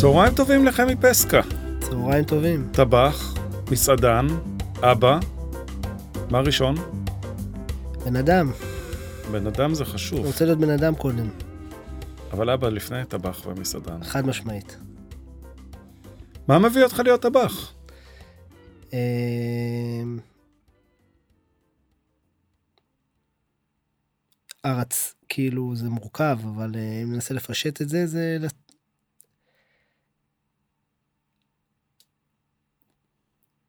צהריים טובים לחמי פסקה. צהריים טובים. טבח, מסעדן, אבא. מה ראשון? בן אדם. בן אדם זה חשוב. רוצה להיות בן אדם קודם. אבל אבא לפני טבח ומסעדן. חד משמעית. מה מביא אותך להיות טבח? אמ, ארץ, כאילו זה מורכב, אבל אה, אם ננסה לפשט את זה, זה...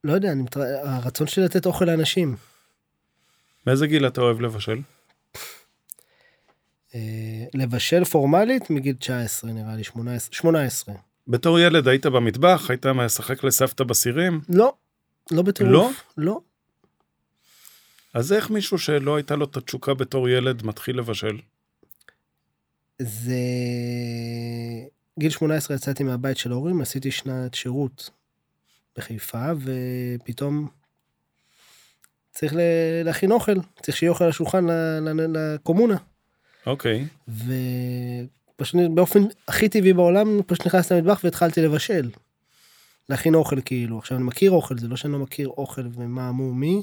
לא יודע, אני מתר... הרצון שלי לתת אוכל לאנשים. מאיזה גיל אתה אוהב לבשל? אה, לבשל פורמלית מגיל 19 נראה לי, 18. 18. בתור ילד היית במטבח? היית משחק לסבתא בסירים? לא, לא בטירוף. לא? לא. אז איך מישהו שלא הייתה לו את התשוקה בתור ילד מתחיל לבשל? זה... גיל 18 יצאתי מהבית של ההורים, עשיתי שנת שירות בחיפה, ופתאום צריך להכין אוכל, צריך שיהיה אוכל על השולחן לקומונה. אוקיי. ופשוט באופן הכי טבעי בעולם, פשוט נכנסתי למטבח והתחלתי לבשל. להכין אוכל כאילו. עכשיו אני מכיר אוכל, זה לא שאני לא מכיר אוכל ומה מו מי,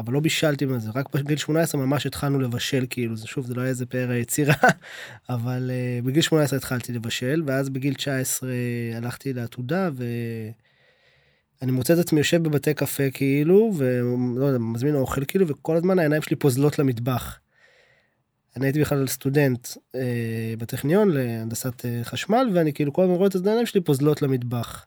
אבל לא בישלתי בזה, רק בגיל 18 ממש התחלנו לבשל כאילו, זה שוב, זה לא היה איזה פאר היצירה, אבל uh, בגיל 18 התחלתי לבשל, ואז בגיל 19 הלכתי לעתודה, ואני מוצא את עצמי יושב בבתי קפה כאילו, ולא יודע, מזמין אוכל כאילו, וכל הזמן העיניים שלי פוזלות למטבח. אני הייתי בכלל סטודנט אה, בטכניון להנדסת אה, חשמל, ואני כאילו כל הזמן רואה את העיניים שלי פוזלות למטבח.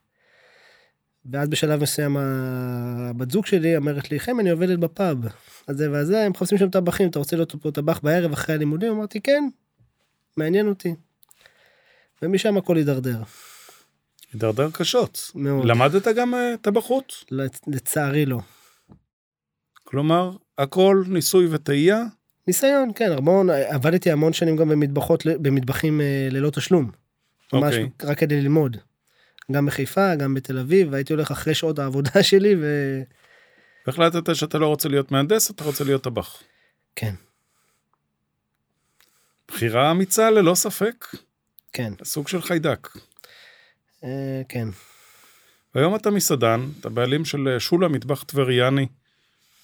ואז בשלב מסוים הבת זוג שלי אומרת לי, חם, אני עובדת בפאב. אז זה וזה, הם מחפשים שם טבחים, אתה רוצה להיות פה טבח בערב אחרי הלימודים? אמרתי, כן, מעניין אותי. ומשם הכל הידרדר, הידרדר קשות. מאוד. למדת גם אה, טבחות? לצ- לצערי לא. כלומר, הכל ניסוי וטעייה? ניסיון, כן, המון, עבדתי המון שנים גם במטבחות, במטבחים אה, ללא תשלום. ממש אוקיי. רק כדי ללמוד. גם בחיפה, גם בתל אביב, והייתי הולך אחרי שעות העבודה שלי, וכן. והחלטת שאתה לא רוצה להיות מהנדס, אתה רוצה להיות טבח. בחירה אמיצה ללא ספק, כן, סוג של חיידק. אה, כן. והיום אתה מסעדן, אתה בעלים של אה, שולה מטבח טבריאני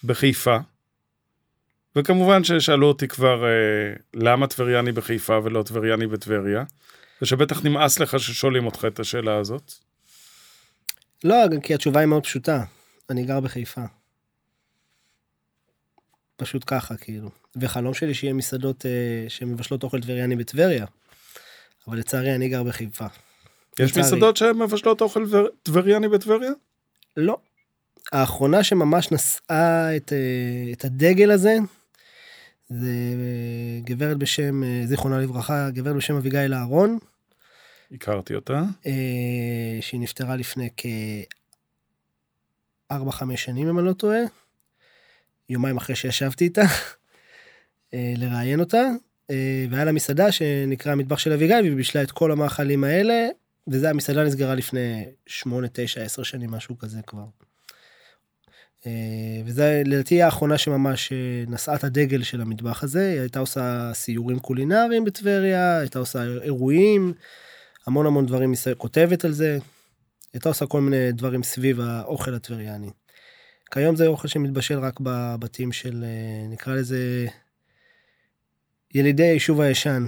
בחיפה. וכמובן ששאלו אותי כבר אה, למה טבריאני בחיפה ולא טבריאני בטבריה, ושבטח נמאס לך ששואלים אותך את השאלה הזאת. לא, כי התשובה היא מאוד פשוטה. אני גר בחיפה. פשוט ככה, כאילו. וחלום שלי שיהיה מסעדות אה, שמבשלות אוכל טבריאני בטבריה. אבל לצערי אני גר בחיפה. יש לצערי. מסעדות שמבשלות אוכל טבריאני בטבריה? לא. האחרונה שממש נשאה את, אה, את הדגל הזה, זה אה, גברת בשם, אה, זיכרונה לברכה, גברת בשם אביגיל אהרון, הכרתי אותה. אה, שהיא נפטרה לפני כ-4-5 שנים, אם אני לא טועה. יומיים אחרי שישבתי איתה, אה, לראיין אותה. אה, והיה לה מסעדה שנקרא המטבח של אביגיל, והיא בישלה את כל המאכלים האלה, וזה המסעדה נסגרה לפני 8, 9, 10 שנים, משהו כזה כבר. וזה לדעתי האחרונה שממש אה, נשאה את הדגל של המטבח הזה, היא הייתה עושה סיורים קולינריים בטבריה, הייתה עושה אירועים, המון המון דברים, מסביב- כותבת על זה, הייתה עושה כל מיני דברים סביב האוכל הטבריאני. כיום זה אוכל שמתבשל רק בבתים של, אה, נקרא לזה, ילידי היישוב הישן.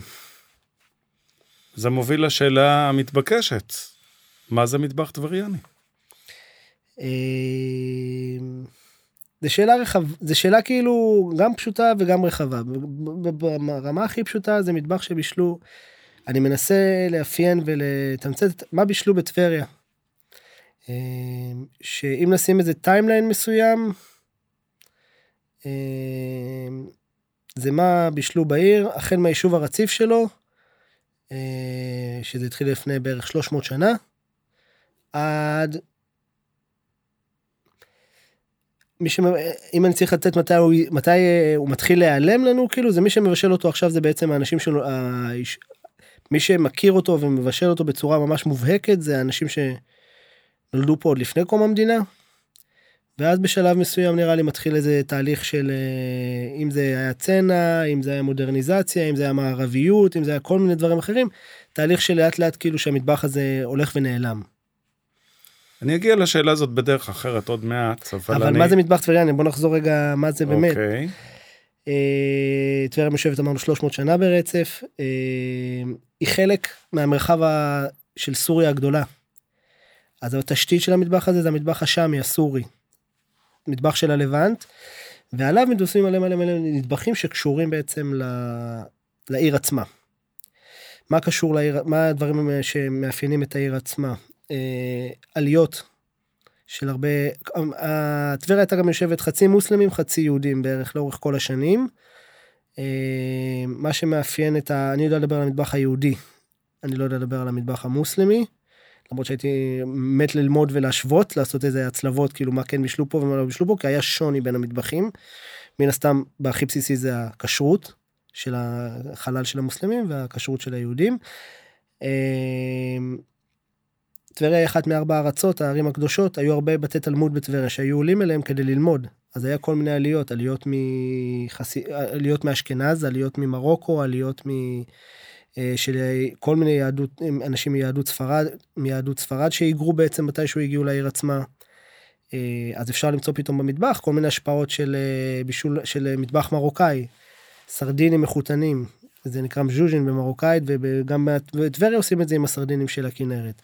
זה מוביל לשאלה המתבקשת, מה זה מטבח טבריאני? אה, זה שאלה רחב, זה שאלה כאילו גם פשוטה וגם רחבה. ברמה הכי פשוטה זה מטבח שבישלו, אני מנסה לאפיין ולתמצת מה בישלו בטבריה. אה, שאם נשים איזה timeline מסוים, אה, זה מה בישלו בעיר, החל מהיישוב הרציף שלו, אה, שזה התחיל לפני בערך 300 שנה, עד מי ש... אם אני צריך לתת מתי הוא, מתי הוא מתחיל להיעלם לנו, כאילו, זה מי שמבשל אותו עכשיו זה בעצם האנשים שלו. מי שמכיר אותו ומבשל אותו בצורה ממש מובהקת, זה האנשים שנולדו פה עוד לפני קום המדינה, ואז בשלב מסוים נראה לי מתחיל איזה תהליך של אה, אם זה היה צנע, אם זה היה מודרניזציה, אם זה היה מערביות, אם זה היה כל מיני דברים אחרים, תהליך שלאט לאט כאילו שהמטבח הזה הולך ונעלם. אני אגיע לשאלה הזאת בדרך אחרת עוד מעט, אבל, אבל אני... מה זה מטבח טבריאני? בוא נחזור רגע מה זה באמת. אוקיי. אה, טבריה מיושבת אמרנו 300 שנה ברצף, אה, היא חלק מהמרחב של סוריה הגדולה. אז התשתית של המטבח הזה זה המטבח השאמי הסורי. מטבח של הלבנט, ועליו מתבססים מלא מלא מלא נטבחים שקשורים בעצם ל... לעיר עצמה. מה קשור לעיר, מה הדברים שמאפיינים את העיר עצמה? אה, עליות של הרבה, אה, טבריה הייתה גם יושבת חצי מוסלמים חצי יהודים בערך לאורך כל השנים. אה, מה שמאפיין את ה... אני יודע לדבר על המטבח היהודי, אני לא יודע לדבר על המטבח המוסלמי. למרות שהייתי מת ללמוד ולהשוות, לעשות איזה הצלבות, כאילו מה כן בישלו פה ומה לא בישלו פה, כי היה שוני בין המטבחים. מן הסתם, בהכי בסיסי זה הכשרות של החלל של המוסלמים והכשרות של היהודים. טבריה היא אחת מארבע ארצות, הערים הקדושות, היו הרבה בתי תלמוד בטבריה שהיו עולים אליהם כדי ללמוד. אז היה כל מיני עליות, עליות, מחסי... עליות מאשכנז, עליות ממרוקו, עליות מ... אה, של כל מיני יהדות, אנשים מיהדות ספרד, מיהדות ספרד שהיגרו בעצם מתישהו הגיעו לעיר עצמה. אה, אז אפשר למצוא פתאום במטבח כל מיני השפעות של אה, בישול, של מטבח מרוקאי, סרדינים מחותנים, זה נקרא מז'וז'ין במרוקאית, וגם בטבריה עושים את זה עם הסרדינים של הכנרת.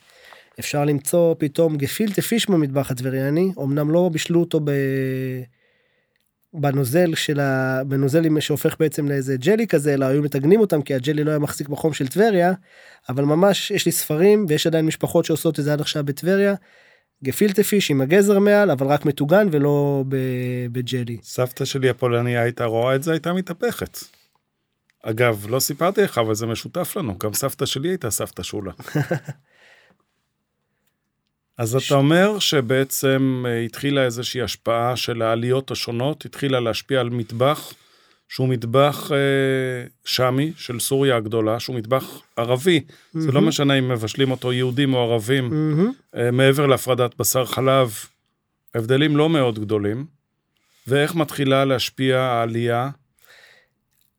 אפשר למצוא פתאום גפילטה פיש במטבח הטבריאני, אמנם לא בישלו אותו ב... בנוזל של ה... בנוזלים שהופך בעצם לאיזה ג'לי כזה, אלא היו מתגנים אותם כי הג'לי לא היה מחזיק בחום של טבריה, אבל ממש יש לי ספרים ויש עדיין משפחות שעושות את זה עד עכשיו בטבריה. גפילטה פיש עם הגזר מעל, אבל רק מטוגן ולא ב... בג'לי. סבתא שלי הפולניה הייתה רואה את זה, הייתה מתהפכת. אגב, לא סיפרתי לך, אבל זה משותף לנו, גם סבתא שלי הייתה סבתא שולה. אז אתה אומר שבעצם אה, התחילה איזושהי השפעה של העליות השונות, התחילה להשפיע על מטבח שהוא מטבח אה, שמי של סוריה הגדולה, שהוא מטבח ערבי. Mm-hmm. זה לא משנה אם מבשלים אותו יהודים או ערבים, Mm-hmm. אה, מעבר להפרדת בשר חלב, הבדלים לא מאוד גדולים. ואיך מתחילה להשפיע העלייה?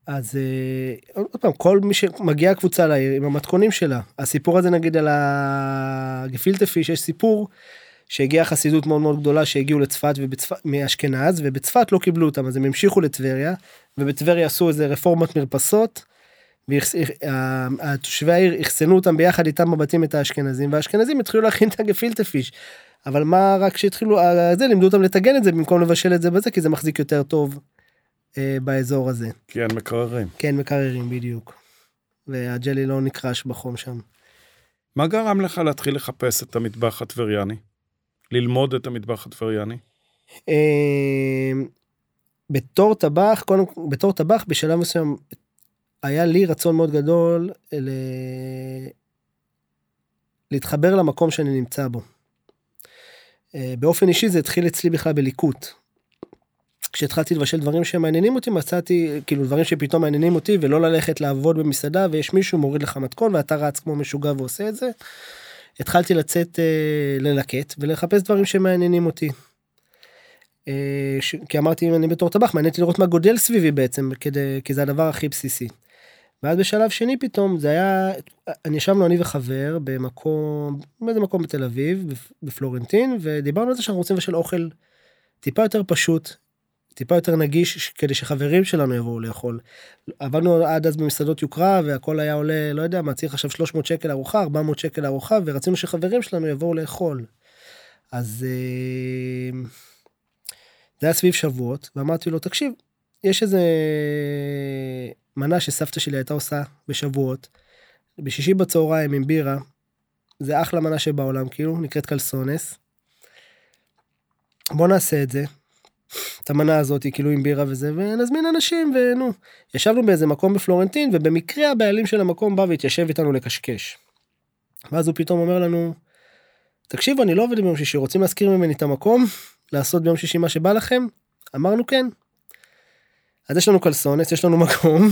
אז אה, עוד פעם, כל מי שמגיע הקבוצה לעיר עם המתכונים שלה, הסיפור הזה נגיד על הגפילטה פיש, יש סיפור שהגיעה חסידות מאוד מאוד גדולה שהגיעו לצפת ובצפת, מאשכנז, ובצפת לא קיבלו אותם, אז הם המשיכו לטבריה, ובטבריה עשו איזה רפורמת מרפסות, ותושבי העיר אחסנו אותם ביחד איתם בבתים את האשכנזים, והאשכנזים התחילו להכין את הגפילטה פיש. אבל מה רק שהתחילו, זה לימדו אותם לטגן את זה במקום לבשל את זה בזה, כי זה מחזיק יותר טוב אה, באזור הזה. כי אין מקררים. כן, מקררים בדיוק. והג'לי לא נקרש בחום שם. מה גרם לך להתחיל לחפש את המטבח הטבריאני? ללמוד את המטבח הטבריאני? אה, בתור טבח, קודם כל, בתור טבח בשלב מסוים היה לי רצון מאוד גדול ל... להתחבר למקום שאני נמצא בו. אה, באופן אישי זה התחיל אצלי בכלל בליקוט. כשהתחלתי לבשל דברים שמעניינים אותי מצאתי כאילו דברים שפתאום מעניינים אותי ולא ללכת לעבוד במסעדה ויש מישהו מוריד לך מתכון ואתה רץ כמו משוגע ועושה את זה. התחלתי לצאת אה, ללקט ולחפש דברים שמעניינים אותי. אה, ש... כי אמרתי אם אני בתור טבח מעניין אותי לראות מה גודל סביבי בעצם כדי כי זה הדבר הכי בסיסי. ואז בשלב שני פתאום זה היה אני ישבנו אני וחבר במקום באיזה מקום בתל אביב בפלורנטין ודיברנו על זה שאנחנו רוצים לבשל אוכל טיפה יותר פשוט טיפה יותר נגיש כדי שחברים שלנו יבואו לאכול. עבדנו עד אז במסעדות יוקרה והכל היה עולה לא יודע מה צריך עכשיו 300 שקל ארוחה 400 שקל ארוחה ורצינו שחברים שלנו יבואו לאכול. אז אה, זה היה סביב שבועות ואמרתי לו תקשיב יש איזה מנה שסבתא שלי הייתה עושה בשבועות בשישי בצהריים עם בירה. זה אחלה מנה שבעולם כאילו נקראת קלסונס. בוא נעשה את זה את המנה הזאת כאילו עם בירה וזה ונזמין אנשים ונו ישבנו באיזה מקום בפלורנטין ובמקרה הבעלים של המקום בא והתיישב איתנו לקשקש. ואז הוא פתאום אומר לנו תקשיבו אני לא עובד ביום שישי רוצים להזכיר ממני את המקום לעשות ביום שישי מה שבא לכם אמרנו כן. אז יש לנו קלסונס יש לנו מקום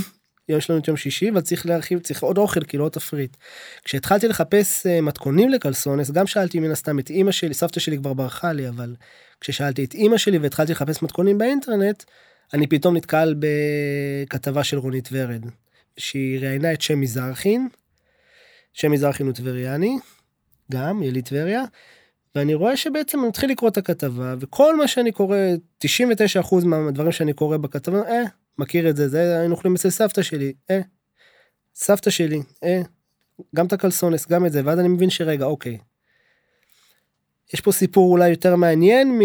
יום שלנו את יום שישי, אבל צריך להרחיב, צריך עוד אוכל, כאילו עוד תפריט. כשהתחלתי לחפש אה, מתכונים לקלסונס, גם שאלתי מן הסתם את אימא שלי, סבתא שלי כבר ברחה לי, אבל כששאלתי את אימא שלי והתחלתי לחפש מתכונים באינטרנט, אני פתאום נתקל בכתבה של רונית ורד, שהיא ראיינה את שם מזרחין, שם מזרחין הוא טבריאני, גם, יליד טבריה, ואני רואה שבעצם אני מתחיל לקרוא את הכתבה, וכל מה שאני קורא, 99% מהדברים שאני קורא בכתבה, אה, מכיר את זה, זה היינו אוכלים אצל סבתא שלי, אה, סבתא שלי, אה, גם את הקלסונס, גם את זה, ואז אני מבין שרגע, אוקיי. יש פה סיפור אולי יותר מעניין מ...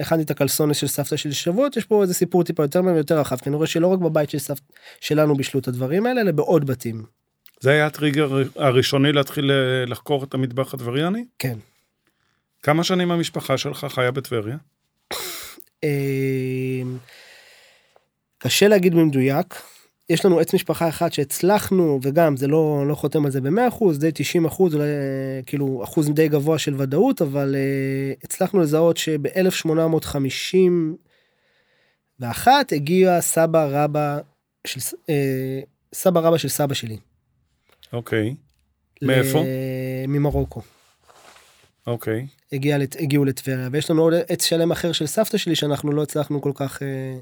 הכנתי את הקלסונס של סבתא שלי שבועות, יש פה איזה סיפור טיפה יותר מעניין ויותר רחב, כי אני רואה שלא רק בבית של סבתא שלנו בישלו את הדברים האלה, אלא בעוד בתים. זה היה הטריגר הראשוני להתחיל אה, לחקור את המטבח הטבריאני? כן. כמה שנים המשפחה שלך חיה בטבריה? קשה להגיד במדויק. יש לנו עץ משפחה אחד שהצלחנו, וגם זה לא, לא חותם על זה במאה אחוז, די 90 אחוז, אולי כאילו אחוז די גבוה של ודאות, אבל uh, הצלחנו לזהות שב-1851 הגיע סבא רבא של, uh, סבא רבא של סבא שלי. אוקיי. מאיפה? ממרוקו. אוקיי. הגיע, הגיעו לטבריה, ויש לנו עוד עץ שלם אחר של סבתא שלי שאנחנו לא הצלחנו כל כך אה,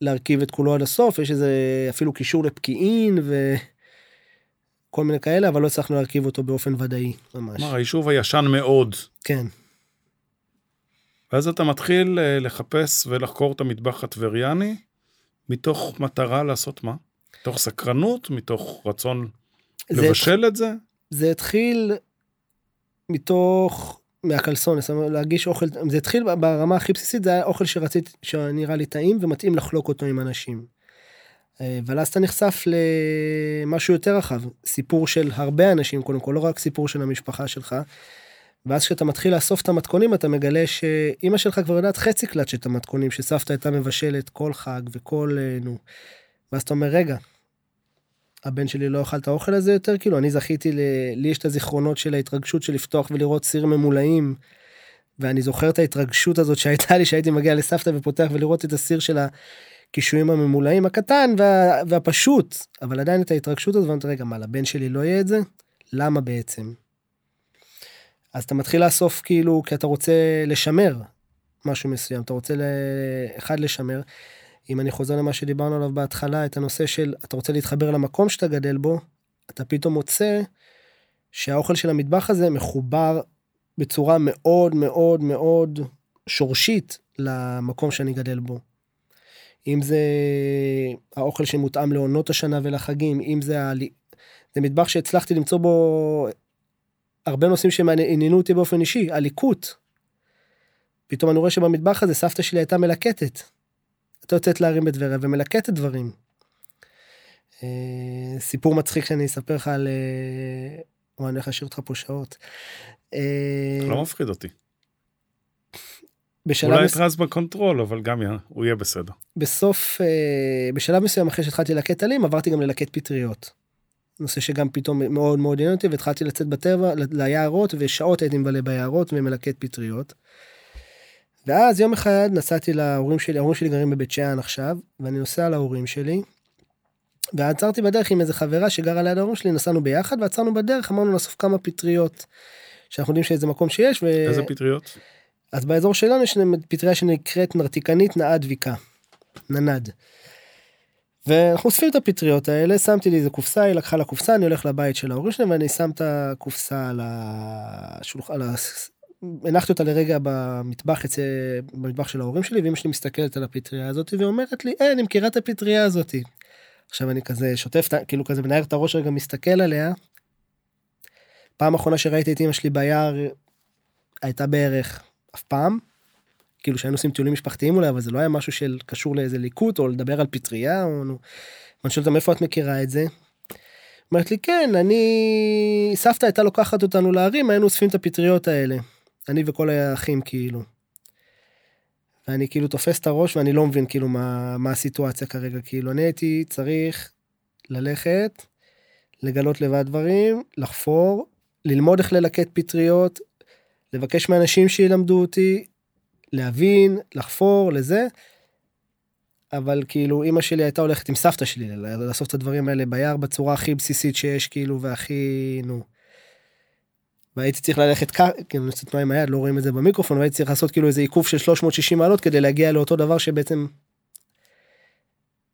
להרכיב את כולו עד הסוף, יש איזה אפילו קישור לפקיעין וכל מיני כאלה, אבל לא הצלחנו להרכיב אותו באופן ודאי ממש. כלומר, היישוב הישן מאוד. כן. ואז אתה מתחיל אה, לחפש ולחקור את המטבח הטבריאני, מתוך מטרה לעשות מה? מתוך סקרנות? מתוך רצון לבשל את זה? זה התחיל מתוך מהקלסון, להגיש אוכל, זה התחיל ברמה הכי בסיסית, זה היה אוכל שרציתי, שנראה לי טעים ומתאים לחלוק אותו עם אנשים. אה, אבל אז אתה נחשף למשהו יותר רחב, סיפור של הרבה אנשים קודם כל, לא רק סיפור של המשפחה שלך. ואז כשאתה מתחיל לאסוף את המתכונים אתה מגלה שאימא שלך כבר יודעת חצי קלט של המתכונים שסבתא הייתה מבשלת כל חג וכל אה, נו. ואז אתה אומר רגע הבן שלי לא אכל את האוכל הזה יותר, כאילו, אני זכיתי, ל... לי יש את הזיכרונות של ההתרגשות של לפתוח ולראות סיר ממולאים, ואני זוכר את ההתרגשות הזאת שהייתה לי, שהייתי מגיע לסבתא ופותח ולראות את הסיר של הקישואים הממולאים הקטן וה... והפשוט, אבל עדיין את ההתרגשות הזאת, אומר, רגע, מה, לבן שלי לא יהיה את זה? למה בעצם? אז אתה מתחיל לאסוף כאילו, כי אתה רוצה לשמר משהו מסוים, אתה רוצה, ל... אחד, לשמר. אם אני חוזר למה שדיברנו עליו בהתחלה, את הנושא של אתה רוצה להתחבר למקום שאתה גדל בו, אתה פתאום מוצא שהאוכל של המטבח הזה מחובר בצורה מאוד מאוד מאוד שורשית למקום שאני גדל בו. אם זה האוכל שמותאם לעונות השנה ולחגים, אם זה, ה... זה מטבח שהצלחתי למצוא בו הרבה נושאים שעניינו אותי באופן אישי, הליקוט. פתאום אני רואה שבמטבח הזה סבתא שלי הייתה מלקטת. הייתה יוצאת להרים בטבריה ומלקטת דברים. אה, סיפור מצחיק שאני אספר לך על... אה, וואי, אני הולך להשאיר אותך פה שעות. אה, לא מפחיד אותי. בשלב אולי את רז ב control, אבל גם הוא יהיה בסדר. בסוף, בשלב מסוים אחרי שהתחלתי ללקט עלים, עברתי גם ללקט פטריות. נושא שגם פתאום מאוד מאוד עניין אותי, והתחלתי לצאת בטבע, ליערות, ושעות הייתי מבלה ביערות ומלקט פטריות. ואז יום אחד נסעתי להורים שלי, ההורים שלי גרים בבית שאן עכשיו, ואני נוסע להורים שלי, ועצרתי בדרך עם איזה חברה שגרה ליד ההורים שלי, נסענו ביחד, ועצרנו בדרך, אמרנו לאסוף כמה פטריות, שאנחנו יודעים שאיזה מקום שיש. ו... איזה פטריות? אז באזור שלנו יש פטריה שנקראת נרתיקנית נאה דביקה, ננד. ואנחנו אוספים את הפטריות האלה, שמתי לי איזה קופסה, היא לקחה לקופסה, אני הולך לבית של ההורים שלהם ואני שם את הקופסה על השולחן, על הנחתי אותה לרגע במטבח אצל במטבח של ההורים שלי ואמא שלי מסתכלת על הפטריה הזאת ואומרת לי אה, אני מכירה את הפטריה הזאת. עכשיו אני כזה שוטף כאילו כזה מנער את הראש רגע מסתכל עליה. פעם אחרונה שראיתי את אמא שלי ביער הייתה בערך אף פעם. כאילו שהיינו עושים טיולים משפחתיים אולי אבל זה לא היה משהו של קשור לאיזה ליקוט או לדבר על פטריה או נו. ואני שואל אותה מאיפה את מכירה את זה. אומרת לי כן אני סבתא הייתה לוקחת אותנו להרים היינו אוספים את הפטריות האלה. אני וכל האחים כאילו. ואני כאילו תופס את הראש ואני לא מבין כאילו מה, מה הסיטואציה כרגע כאילו אני הייתי צריך ללכת לגלות לבד דברים לחפור ללמוד איך ללקט פטריות לבקש מאנשים שילמדו אותי להבין לחפור לזה. אבל כאילו אימא שלי הייתה הולכת עם סבתא שלי לאסוף את הדברים האלה ביער בצורה הכי בסיסית שיש כאילו והכי נו. והייתי צריך ללכת ככה, כאילו עושה תנועה עם היד לא רואים את זה במיקרופון והייתי צריך לעשות כאילו איזה עיקוף של 360 מעלות כדי להגיע לאותו דבר שבעצם.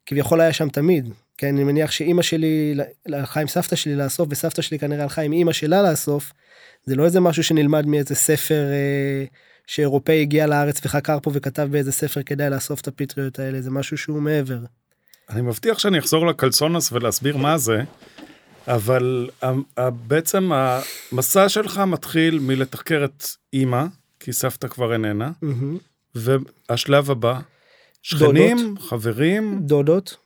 כביכול היה שם תמיד כן אני מניח שאימא שלי הלכה עם סבתא שלי לאסוף וסבתא שלי כנראה הלכה עם אימא שלה לאסוף. זה לא איזה משהו שנלמד מאיזה ספר אה, שאירופאי הגיע לארץ וחקר פה וכתב באיזה ספר כדאי לאסוף את הפטריות האלה זה משהו שהוא מעבר. אני מבטיח שאני אחזור לקלסונוס ולהסביר מה זה, אבל בעצם המסע שלך מתחיל מלתחקר את אימא, כי סבתא כבר איננה. והשלב הבא, שכנים, חברים, דודות.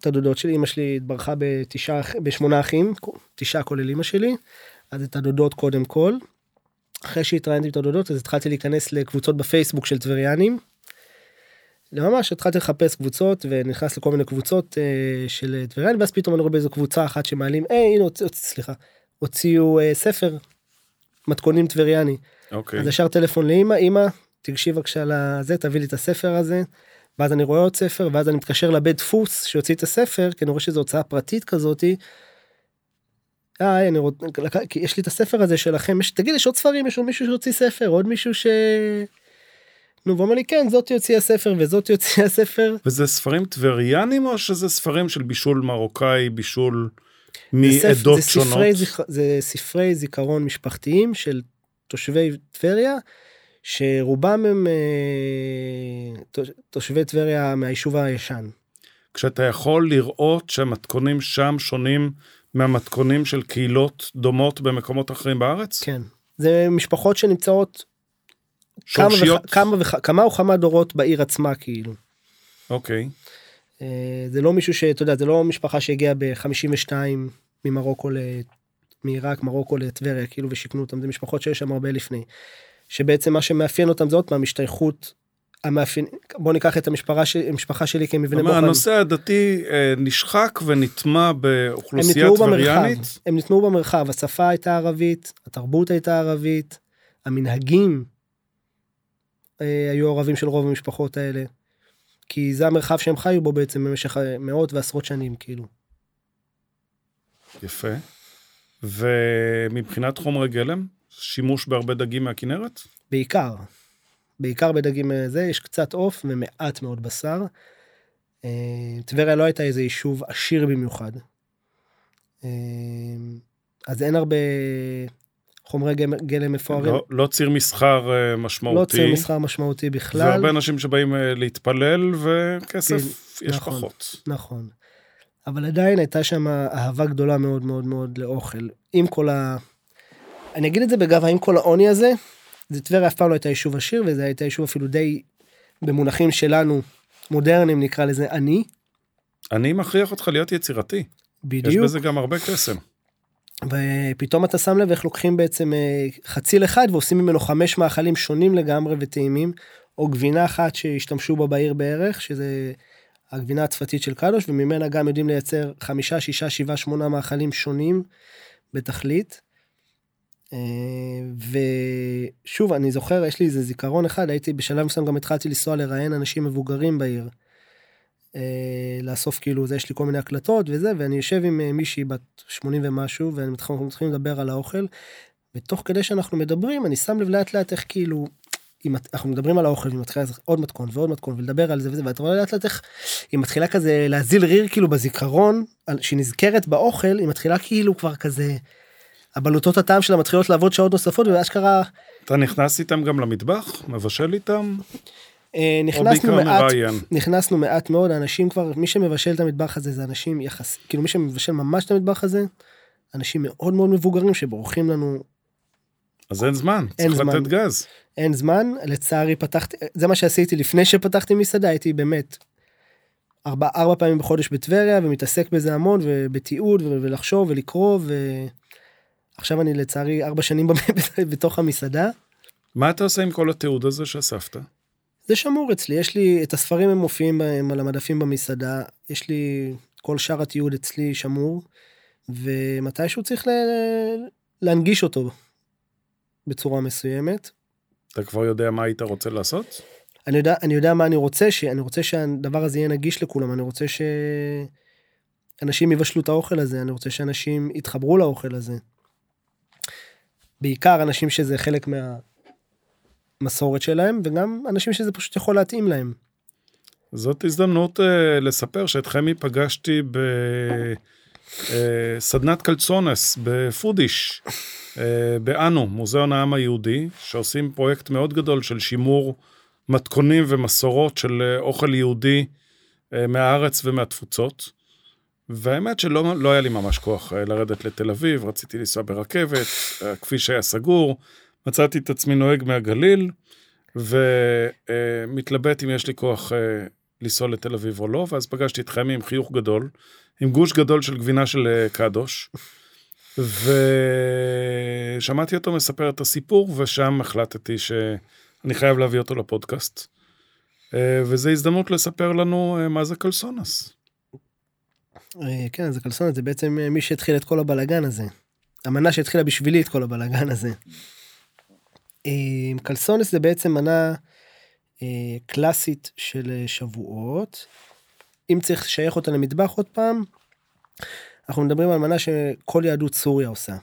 את הדודות שלי אמא שלי התברכה בתשעה בשמונה אחים תשעה כולל אמא שלי אז את הדודות קודם כל. אחרי שהתראיינתי את הדודות אז התחלתי להיכנס לקבוצות בפייסבוק של טבריאנים. ממש התחלתי לחפש קבוצות ונכנס לכל מיני קבוצות אה, של טבריאנים ואז פתאום אני רואה באיזו קבוצה אחת שמעלים היי הנה הוציא, סליחה הוציאו אה, ספר מתכונים טבריאני אוקיי, אז ישר טלפון לאמא, אמא, תגשי בבקשה לזה, תביא לי את הספר הזה. ואז אני רואה עוד ספר, ואז אני מתקשר לבית דפוס שהוציא את הספר, כי אני רואה שזו הוצאה פרטית כזאתי. היי, אני רוצה, יש לי את הספר הזה שלכם, יש, תגיד, יש עוד ספרים, יש עוד מישהו שהוציא ספר, עוד מישהו ש... נו, והוא אומר לי, כן, זאתי הוציאה ספר וזאתי הוציאה ספר. וזה ספרים טבריאנים או שזה ספרים של בישול מרוקאי, בישול מעדות זה שונות? ספרי, זיכ... זה ספרי זיכרון משפחתיים של תושבי טבריה, שרובם הם אה, תוש- תושבי טבריה מהיישוב הישן. כשאתה יכול לראות שהמתכונים שם שונים מהמתכונים של קהילות דומות במקומות אחרים בארץ? כן. זה משפחות שנמצאות כמה? וכ... כמה, וכ... כמה או כמה דורות בעיר עצמה כאילו. אוקיי. אה, זה לא מישהו שאתה יודע זה לא משפחה שהגיעה ב-52 ממרוקו ל... מעיראק מרוקו לטבריה כאילו ושיכנו אותם זה משפחות שיש שם הרבה לפני. שבעצם מה שמאפיין אותם זה עוד פעם השתייכות. המאפיין בוא ניקח את המשפחה שלי המשפחה שלי כמבנה בוחן. הנושא הדתי אה, נשחק ונטמע באוכלוסייה טבריאנית? הם נטמעו במרחב השפה הייתה ערבית התרבות הייתה ערבית המנהגים היו ערבים של רוב המשפחות האלה. כי זה המרחב שהם חיו בו בעצם במשך אה, מאות ועשרות שנים כאילו. יפה. ומבחינת חומרי גלם, שימוש בהרבה דגים מהכנרת? בעיקר. בעיקר בדגים אה, זה יש קצת עוף ומעט מאוד בשר. אה, טבריה לא הייתה איזה יישוב עשיר במיוחד. אה, אז אין הרבה חומרי גלם- מפוארים. לא, לא ציר מסחר אה, לא משמעותי. ציר מסחר משמעותי בכלל. והרבה אנשים שבאים אה, להתפלל וכסף יש נכון. פחות. נכון. אבל עדיין הייתה שם אהבה גדולה מאוד מאוד מאוד לאוכל. עם כל ה... אני אגיד את זה בגאווה, עם כל העוני הזה, זה טבריה אף פעם לא הייתה יישוב עשיר, וזה הייתה יישוב אפילו די, במונחים שלנו, מודרניים נקרא לזה עני. אני מכריח אותך להיות יצירתי. יש בדיוק. בזה גם הרבה קסם. ופתאום אתה שם לב איך לוקחים בעצם אה, חציל אחד ועושים ממנו חמש מאכלים שונים לגמרי וטעימים, או גבינה אחת שהשתמשו בה בעיר בערך, שזה הגבינה הצפתית של קדוש, וממנה גם יודעים לייצר חמישה, שישה, שבעה, שמונה מאכלים שונים בתכלית. אה, ושוב, אני זוכר, יש לי איזה זיכרון אחד, הייתי בשלב מסוים גם התחלתי לנסוע לראיין אנשים מבוגרים בעיר. אה, לאסוף כאילו זה יש לי כל מיני הקלטות וזה ואני יושב עם אה, מישהי בת 80 ומשהו ואנחנו מתחילים לדבר על האוכל. ותוך כדי שאנחנו מדברים אני שם לב לאט לאט איך כאילו. אם אנחנו מדברים על האוכל והיא מתחילה עוד מתכון ועוד מתכון ולדבר על זה וזה ואתה רואה לאט לאט איך היא מתחילה כזה להזיל ריר כאילו בזיכרון על- שהיא באוכל היא מתחילה כאילו כבר כזה. הבלוטות הטעם שלה מתחילות לעבוד שעות נוספות ואשכרה אתה נכנס איתם גם למטבח? מבשל איתם? אה, נכנסנו מעט? נכנסנו מעט מאוד אנשים כבר מי שמבשל את המטבח הזה זה אנשים יחס כאילו מי שמבשל ממש את המטבח הזה אנשים מאוד מאוד מבוגרים שבורחים לנו אז אין זמן, אין צריך זמן. לתת גז. אין זמן לצערי פתחתי זה מה שעשיתי לפני שפתחתי מסעדה הייתי באמת. ארבע, ארבע פעמים בחודש בטבריה ומתעסק בזה המון ובתיעוד ולחשוב ולקרוא ועכשיו אני לצערי ארבע שנים בתוך המסעדה. מה אתה עושה עם כל התיעוד הזה שאספת? זה שמור אצלי, יש לי את הספרים הם מופיעים בהם על המדפים במסעדה, יש לי כל שאר התיעוד אצלי שמור, ומתישהו צריך ל... להנגיש אותו בצורה מסוימת. אתה כבר יודע מה היית רוצה לעשות? אני יודע, אני יודע מה אני רוצה, שאני רוצה שהדבר הזה יהיה נגיש לכולם, אני רוצה שאנשים יבשלו את האוכל הזה, אני רוצה שאנשים יתחברו לאוכל הזה. בעיקר אנשים שזה חלק מהמסורת שלהם, וגם אנשים שזה פשוט יכול להתאים להם. זאת הזדמנות uh, לספר שאת חמי פגשתי בסדנת uh, קלצונס בפודיש, uh, באנו, מוזיאון העם היהודי, שעושים פרויקט מאוד גדול של שימור מתכונים ומסורות של uh, אוכל יהודי uh, מהארץ ומהתפוצות. והאמת שלא לא היה לי ממש כוח uh, לרדת לתל אביב, רציתי לנסוע ברכבת, הכביש היה סגור, מצאתי את עצמי נוהג מהגליל, ומתלבט אם יש לי כוח לנסוע לתל אביב או לא, ואז פגשתי את חמי עם חיוך גדול, עם גוש גדול של גבינה של אה, קדוש, ושמעתי אותו מספר את הסיפור, ושם החלטתי שאני חייב להביא אותו לפודקאסט. אה, וזו הזדמנות לספר לנו אה, מה זה קלסונס. כן, זה קלסונס, זה בעצם מי שהתחיל את כל הבלגן הזה. המנה שהתחילה בשבילי את כל הבלגן הזה. קלסונס זה בעצם מנה אה, קלאסית של אה, שבועות. אם צריך לשייך אותה למטבח עוד פעם, אנחנו מדברים על מנה שכל יהדות סוריה עושה.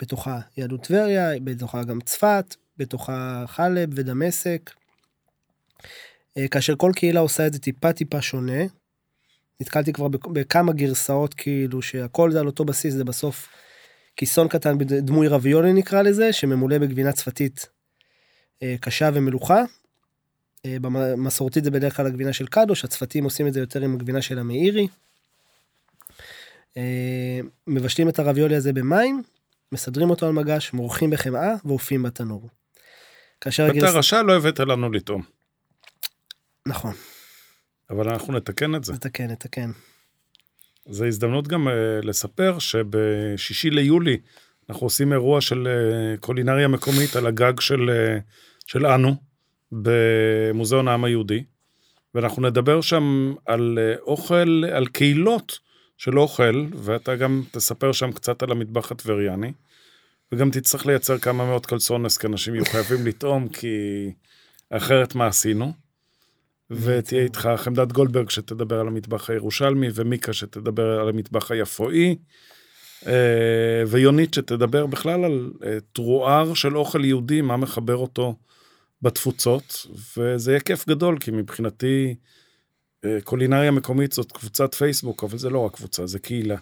בתוכה יהדות טבריה, בתוכה גם צפת, בתוכה חלב ודמשק. אה, כאשר כל קהילה עושה את זה טיפה טיפה שונה. נתקלתי כבר בכמה גרסאות כאילו שהכל זה על אותו בסיס זה בסוף כיסון קטן בדמוי רביולי נקרא לזה שממולא בגבינה צפתית קשה ומלוכה אה, במסורתית זה בדרך כלל הגבינה של קדוש, הצוותים עושים את זה יותר עם הגבינה של המאירי. אה, מבשלים את הרביולי הזה במים, מסדרים אותו על מגש, מורחים בחמאה ועופים בתנור. כאשר הגרס... אתה רשע לא הבאת לנו לטעום. נכון. אבל אנחנו נתקן את זה. נתקן, נתקן. זו הזדמנות גם uh, לספר שבשישי ליולי אנחנו עושים אירוע של uh, קולינריה מקומית על הגג של, uh, של אנו, במוזיאון העם היהודי, ואנחנו נדבר שם על אה, אוכל, על קהילות של אוכל, ואתה גם תספר שם קצת על המטבח הטבריאני, וגם תצטרך לייצר כמה מאות קלסונס, כי אנשים יהיו חייבים לטעום, כי אחרת מה עשינו? ותהיה איתך חמדת גולדברג שתדבר על המטבח הירושלמי, ומיקה שתדבר על המטבח היפואי, אה, ויונית שתדבר בכלל על אה, תרואר של אוכל יהודי, מה מחבר אותו בתפוצות, וזה יהיה כיף גדול, כי מבחינתי אה, קולינריה מקומית זאת קבוצת פייסבוק, אבל זה לא רק קבוצה, זה קהילה.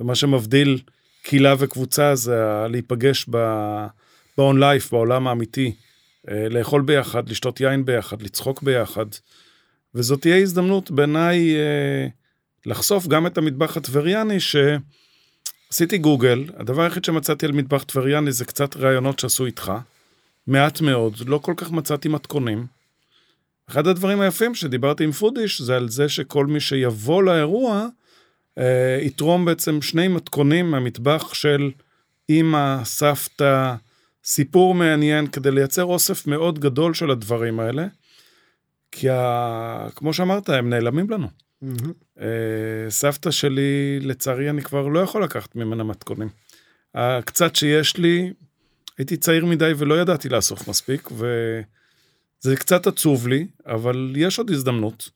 ומה שמבדיל קהילה וקבוצה זה להיפגש ב-on life, בעולם האמיתי, אה, לאכול ביחד, לשתות יין ביחד, לצחוק ביחד. וזאת תהיה הזדמנות בעיניי אה, לחשוף גם את המטבח הטבריאני, שעשיתי גוגל, הדבר היחיד שמצאתי על מטבח טבריאני זה קצת ראיונות שעשו איתך. מעט מאוד, לא כל כך מצאתי מתכונים. אחד הדברים היפים שדיברתי עם פודיש זה על זה שכל מי שיבוא לאירוע אה, יתרום בעצם שני מתכונים מהמטבח של אימא, סבתא, סיפור מעניין כדי לייצר אוסף מאוד גדול של הדברים האלה. כי ה... כמו שאמרת, הם נעלמים לנו. Mm-hmm. סבתא שלי, לצערי, אני כבר לא יכול לקחת ממנה מתכונים. הקצת שיש לי, הייתי צעיר מדי ולא ידעתי לאסוף מספיק, וזה קצת עצוב לי, אבל יש עוד הזדמנות.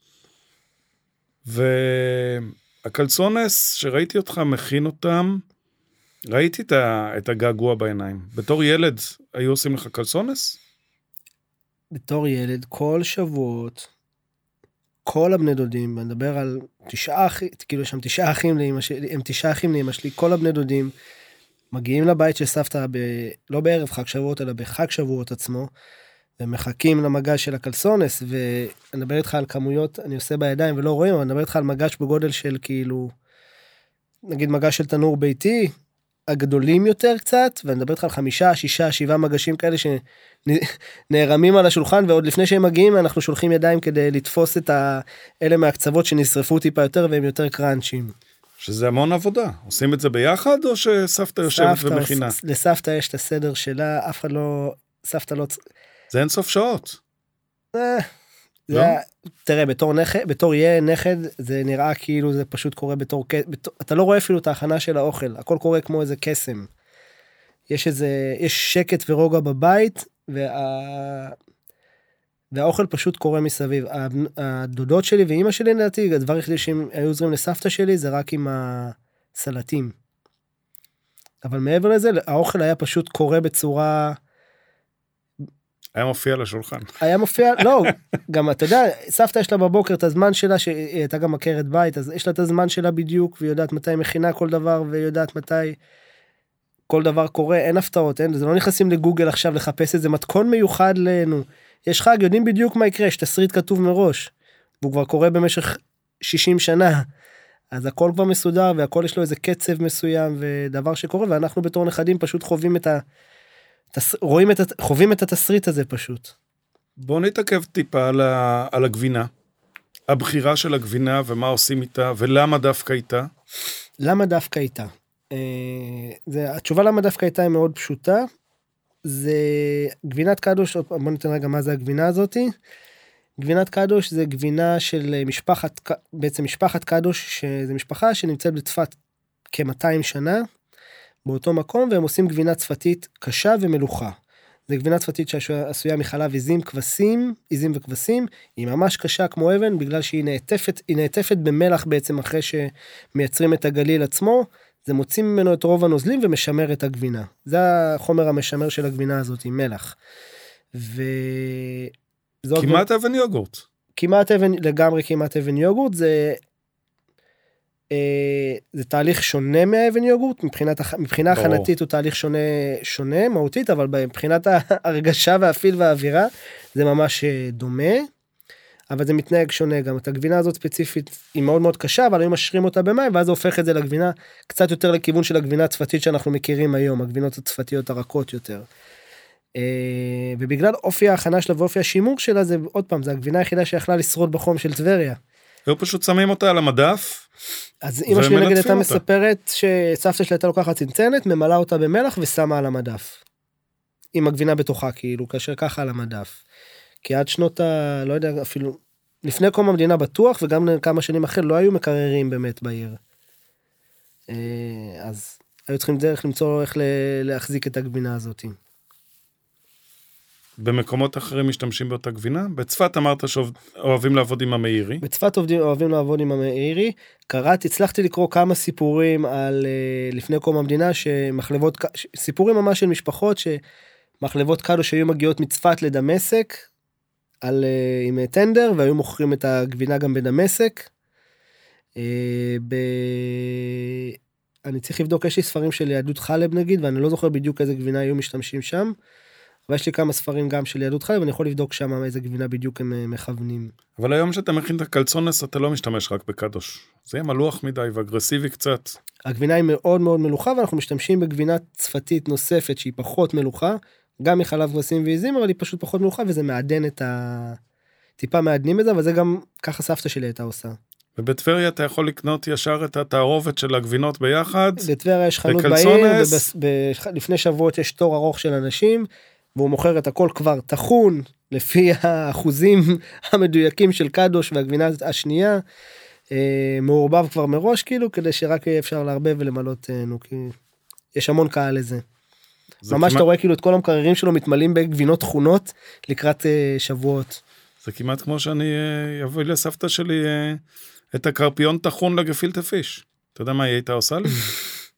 והקלסונס, שראיתי אותך מכין אותם, ראיתי את הגעגוע בעיניים. בתור ילד, היו עושים לך קלסונס? בתור ילד, כל שבועות, כל הבני דודים, אני מדבר על תשעה אחים, כאילו יש שם תשעה אחים לאמא שלי, הם תשעה אחים לאמא שלי, כל הבני דודים, מגיעים לבית של סבתא, ב... לא בערב חג שבועות, אלא בחג שבועות עצמו, ומחכים למגש של הקלסונס, ואני מדבר איתך על כמויות, אני עושה בידיים ולא רואים, אבל אני מדבר איתך על מגש בגודל של כאילו, נגיד מגש של תנור ביתי, הגדולים יותר קצת, ואני מדבר איתך על חמישה, שישה, שבעה מגשים כאלה שנערמים על השולחן, ועוד לפני שהם מגיעים אנחנו שולחים ידיים כדי לתפוס את האלה מהקצוות שנשרפו טיפה יותר והם יותר קראנצ'ים. שזה המון עבודה. עושים את זה ביחד, או שסבתא יושבת ומכינה? לסבתא יש את הסדר שלה, אף אחד לא... סבתא לא... זה אין סוף שעות. לא? תראה, בתור נכד, בתור יהיה נכד, זה נראה כאילו זה פשוט קורה בתור... אתה לא רואה אפילו את ההכנה של האוכל, הכל קורה כמו איזה קסם. יש איזה... יש שקט ורוגע בבית, וה... והאוכל פשוט קורה מסביב. הדודות שלי ואימא שלי לדעתי, הדבר היחידי שהם היו עוזרים לסבתא שלי זה רק עם הסלטים. אבל מעבר לזה, האוכל היה פשוט קורה בצורה... היה מופיע על השולחן. היה מופיע, לא, גם אתה יודע, סבתא יש לה בבוקר את הזמן שלה, שהיא הייתה גם עקרת בית, אז יש לה את הזמן שלה בדיוק, והיא יודעת מתי מכינה כל דבר, והיא יודעת מתי כל דבר קורה, אין הפתעות, אין, זה לא נכנסים לגוגל עכשיו לחפש איזה מתכון מיוחד לנו. יש חג, יודעים בדיוק מה יקרה, יש תסריט כתוב מראש, והוא כבר קורה במשך 60 שנה. אז הכל כבר מסודר והכל יש לו איזה קצב מסוים ודבר שקורה ואנחנו בתור נכדים פשוט חווים את ה... תס... רואים את. חווים את התסריט הזה פשוט. בוא נתעכב טיפה על, ה... על הגבינה. הבחירה של הגבינה ומה עושים איתה ולמה דווקא איתה. למה דווקא איתה? אה, זה, התשובה למה דווקא איתה היא מאוד פשוטה. זה גבינת קדוש, בוא ניתן רגע מה זה הגבינה הזאתי. גבינת קדוש זה גבינה של משפחת, ק- בעצם משפחת קדוש, שזה משפחה שנמצאת בצפת כ-200 שנה, באותו מקום, והם עושים גבינה צפתית קשה ומלוכה. זה גבינה צפתית שעשויה מחלב עזים כבשים, עזים וכבשים, היא ממש קשה כמו אבן, בגלל שהיא נעטפת, היא נעטפת במלח בעצם אחרי שמייצרים את הגליל עצמו, זה מוציא ממנו את רוב הנוזלים ומשמר את הגבינה. זה החומר המשמר של הגבינה הזאת, מלח. ו... כמעט אבן יוגורט. כמעט אבן, לגמרי כמעט אבן יוגורט, זה... אה, זה תהליך שונה מהאבן יוגורט מבחינת מבחינה. הכנתית הוא תהליך שונה שונה מהותית אבל מבחינת ההרגשה והפיל והאווירה זה ממש אה, דומה. אבל זה מתנהג שונה גם את הגבינה הזאת ספציפית היא מאוד מאוד קשה אבל היו משרים אותה במים ואז הופך את זה לגבינה קצת יותר לכיוון של הגבינה הצפתית שאנחנו מכירים היום הגבינות הצפתיות הרכות יותר. אה, ובגלל אופי ההכנה שלה ואופי השימור שלה זה עוד פעם זה הגבינה היחידה שיכלה לשרוד בחום של טבריה. היו פשוט שמים אותה על המדף. אז אמא שלי נגיד הייתה. מספרת שסבתא שלה הייתה לוקחת צנצנת ממלאה אותה במלח ושמה על המדף. עם הגבינה בתוכה כאילו כאשר ככה על המדף. כי עד שנות ה... לא יודע אפילו לפני קום המדינה בטוח וגם כמה שנים אחרי לא היו מקררים באמת בעיר. אה, אז היו צריכים דרך למצוא איך להחזיק את הגבינה הזאתי. במקומות אחרים משתמשים באותה גבינה. בצפת אמרת שאוהבים לעבוד עם המאירי. בצפת עובדים אוהבים לעבוד עם המאירי קראתי הצלחתי לקרוא כמה סיפורים על אה, לפני קום המדינה שמחלבות סיפורים ממש של משפחות שמחלבות קדוש היו מגיעות מצפת לדמשק על אה, עם טנדר והיו מוכרים את הגבינה גם בדמשק. אה, ב... אני צריך לבדוק יש לי ספרים של יהדות חלב נגיד ואני לא זוכר בדיוק איזה גבינה היו משתמשים שם. אבל יש לי כמה ספרים גם של יהדות חלב ואני יכול לבדוק שם איזה גבינה בדיוק הם אה, מכוונים. אבל היום שאתה מכין את הקלצונס אתה לא משתמש רק בקדוש. זה יהיה מלוח מדי ואגרסיבי קצת. הגבינה היא מאוד מאוד מלוכה ואנחנו משתמשים בגבינה צפתית נוספת שהיא פחות מלוכה, גם מחלב כבשים ועיזים אבל היא פשוט פחות מלוכה וזה מעדן את ה... טיפה מעדנים את זה אבל זה גם ככה סבתא שלי הייתה עושה. ובטבריה אתה יכול לקנות ישר את התערובת של הגבינות ביחד. בטבריה יש חנות בעיר, בקלצונס? ולפני שבועות יש תור ארוך של אנשים והוא מוכר את הכל כבר טחון לפי האחוזים המדויקים של קדוש והגבינה השנייה. אה, מעורבב כבר מראש כאילו כדי שרק יהיה אפשר לערבב ולמלות אה, נו כי יש המון קהל לזה. זה ממש אתה כמעט- רואה כאילו את כל המקררים שלו מתמלאים בגבינות תכונות לקראת אה, שבועות. זה כמעט כמו שאני אה, אביא לסבתא שלי אה, את הקרפיון טחון לגפילטה פיש. אתה יודע מה היא הייתה עושה לי?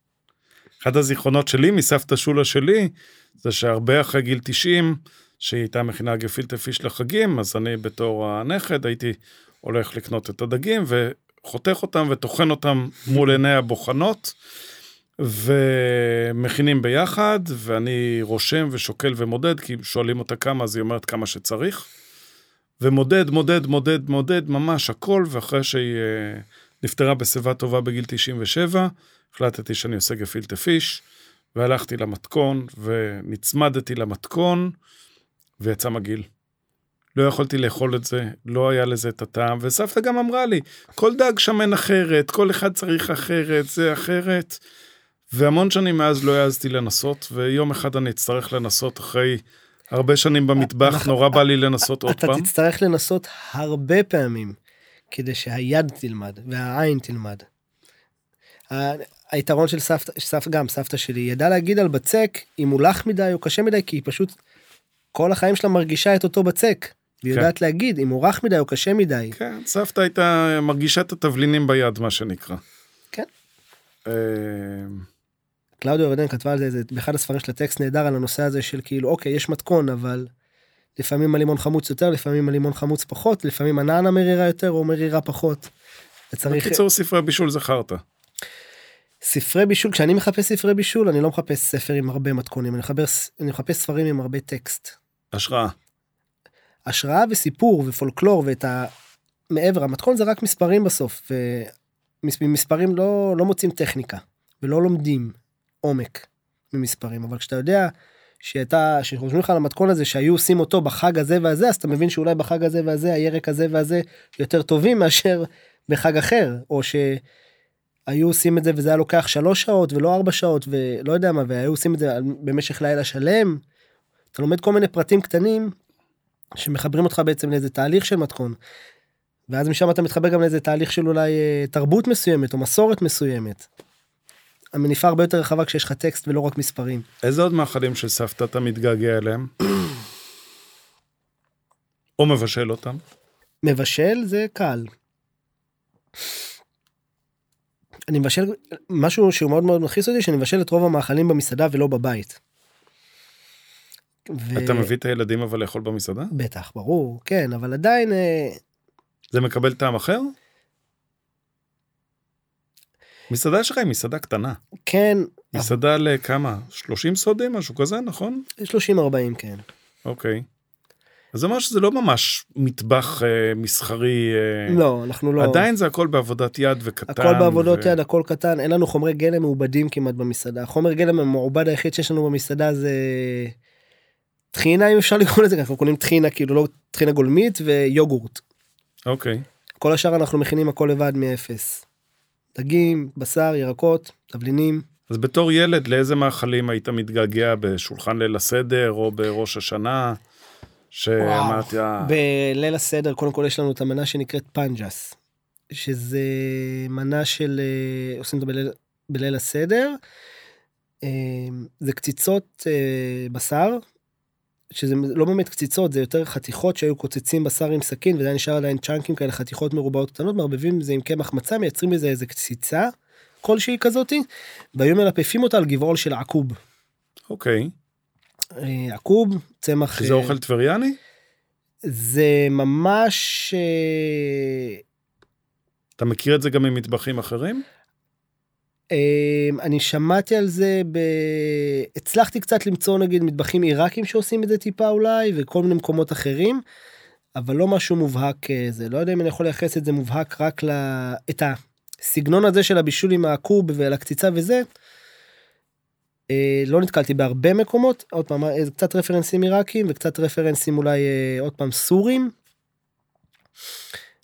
אחד הזיכרונות שלי מסבתא שולה שלי, זה שהרבה אחרי גיל 90, שהיא הייתה מכינה גפילטה פיש לחגים, אז אני בתור הנכד הייתי הולך לקנות את הדגים וחותך אותם וטוחן אותם מול עיני הבוחנות. ומכינים ביחד, ואני רושם ושוקל ומודד, כי שואלים אותה כמה, אז היא אומרת כמה שצריך. ומודד, מודד, מודד, מודד, ממש הכל, ואחרי שהיא אה, נפטרה בשיבה טובה בגיל 97, החלטתי שאני עושה גפילטה פיש, והלכתי למתכון, ונצמדתי למתכון, ויצא מגעיל. לא יכולתי לאכול את זה, לא היה לזה את הטעם, וסבתא גם אמרה לי, כל דג שמן אחרת, כל אחד צריך אחרת, זה אחרת. והמון שנים מאז לא העזתי לנסות, ויום אחד אני אצטרך לנסות אחרי הרבה שנים במטבח, נורא בא לי לנסות עוד אתה פעם. תצטרך לנסות הרבה פעמים כדי שהיד תלמד והעין תלמד. היתרון של סבתא, סבתא, גם סבתא שלי, היא ידעה להגיד על בצק אם הוא לח מדי או קשה מדי, כי היא פשוט כל החיים שלה מרגישה את אותו בצק. והיא יודעת להגיד אם הוא רך מדי או קשה מדי. כן, סבתא הייתה מרגישה את התבלינים ביד, מה שנקרא. כן. אה, קלאודיו אורדן כתבה על זה, זה באחד הספרים של הטקסט נהדר על הנושא הזה של כאילו אוקיי יש מתכון אבל לפעמים הלימון חמוץ יותר לפעמים הלימון חמוץ פחות לפעמים הנענה מרירה יותר או מרירה פחות. וצריך בקיצור, ספרי בישול זה חרטא. ספרי בישול כשאני מחפש ספרי בישול אני לא מחפש ספר עם הרבה מתכונים אני מחפש אני מחפש ספרים עם הרבה טקסט. השראה. השראה וסיפור ופולקלור ואת ה... מעבר המתכון זה רק מספרים בסוף ומספרים לא לא מוצאים טכניקה ולא לומדים עומק ממספרים אבל כשאתה יודע שאתה שחושבים לך על המתכון הזה שהיו עושים אותו בחג הזה והזה אז אתה מבין שאולי בחג הזה והזה הירק הזה והזה יותר טובים מאשר בחג אחר או שהיו עושים את זה וזה היה לוקח שלוש שעות ולא ארבע שעות ולא יודע מה והיו עושים את זה במשך לילה שלם. אתה לומד כל מיני פרטים קטנים שמחברים אותך בעצם לאיזה תהליך של מתכון. ואז משם אתה מתחבר גם לאיזה תהליך של אולי אה, תרבות מסוימת או מסורת מסוימת. המניפה הרבה יותר רחבה כשיש לך טקסט ולא רק מספרים. איזה עוד מאכלים של סבתא אתה מתגעגע אליהם? או מבשל אותם? מבשל זה קל. אני מבשל משהו שהוא מאוד מאוד מכעיס אותי שאני מבשל את רוב המאכלים במסעדה ולא בבית. ו... אתה מביא את הילדים אבל לאכול במסעדה? בטח ברור כן אבל עדיין אה, זה מקבל טעם אחר? מסעדה שלך היא מסעדה קטנה. כן מסעדה לכמה? 30 סודים? משהו כזה, נכון? 30-40 כן. אוקיי. אז זה אומר שזה לא ממש מטבח אה, מסחרי. אה, לא אנחנו לא עדיין זה הכל בעבודת יד וקטן. הכל בעבודות ו... יד הכל קטן אין לנו חומרי גלם מעובדים כמעט במסעדה החומר גלם המעובד היחיד שיש לנו במסעדה זה טחינה אם אפשר לקרוא לזה ככה אנחנו קונים טחינה כאילו לא טחינה גולמית ויוגורט. אוקיי. כל השאר אנחנו מכינים הכל לבד מאפס. דגים בשר ירקות תבלינים אז בתור ילד לאיזה מאכלים היית מתגעגע בשולחן ליל הסדר או בראש השנה? שאמרתי, "אה, בליל הסדר קודם כל יש לנו את המנה שנקראת פנג'ס. שזה מנה של אה, עושים אותה בליל, בליל הסדר. אה, זה קציצות בשר. שזה לא באמת קציצות זה יותר חתיכות שהיו קוצצים בשר עם סכין וזה היה נשאר עדיין צ'אנקים כאלה חתיכות מרובעות קטנות מערבבים את זה עם קמח מצה מייצרים מזה איזה קציצה כלשהי כזאתי והיו מלפפים אותה על גבעול של עקוב. אוקיי. אה, עקוב צמח שזה אה, אוכל טבריאני? זה ממש אה, אתה מכיר את זה גם ממטבחים אחרים? אה, אני שמעתי על זה ב... הצלחתי קצת למצוא נגיד מטבחים עיראקים שעושים את זה טיפה אולי וכל מיני מקומות אחרים. אבל לא משהו מובהק אה, זה לא יודע אם אני יכול לייחס את זה מובהק רק ל... את הסגנון הזה של הבישול עם הקוב ולקציצה וזה. אה, לא נתקלתי בהרבה מקומות עוד פעם אה, קצת רפרנסים עיראקים וקצת רפרנסים אולי אה, עוד פעם סורים.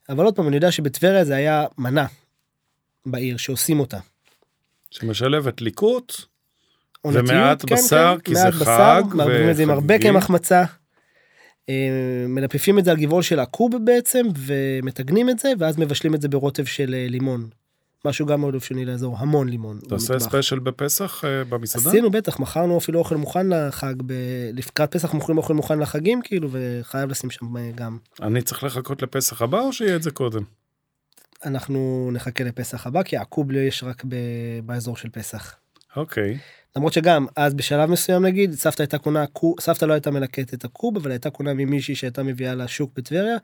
אבל עוד פעם אני יודע שבטבריה זה היה מנה בעיר שעושים אותה. שמשלבת ליקוט ומעט כן, בשר, כן, כי מעט זה בשר, חג מערבבים את זה עם הרבה. קמח מצה. מלפפים את זה על גבעול של הקוב בעצם ומטגנים את זה ואז מבשלים את זה ברוטב של לימון. משהו גם מאוד אופייני לאזור המון לימון. אתה עושה. ספיישל בפסח אה, במסעדה? עשינו בטח מכרנו אפילו אוכל מוכן לחג ב... לקראת פסח מוכרים אוכל מוכן לחגים כאילו וחייב לשים שם אה, גם אני צריך לחכות לפסח הבא או שיהיה את זה קודם? אנחנו נחכה לפסח הבא כי עקוב לא יש רק ב... באזור של פסח. אוקיי. למרות שגם אז בשלב מסוים נגיד סבתא הייתה קונה קוב סבתא לא הייתה מלקטת את הקוב אבל הייתה קונה ממישהי שהייתה מביאה לשוק בטבריה.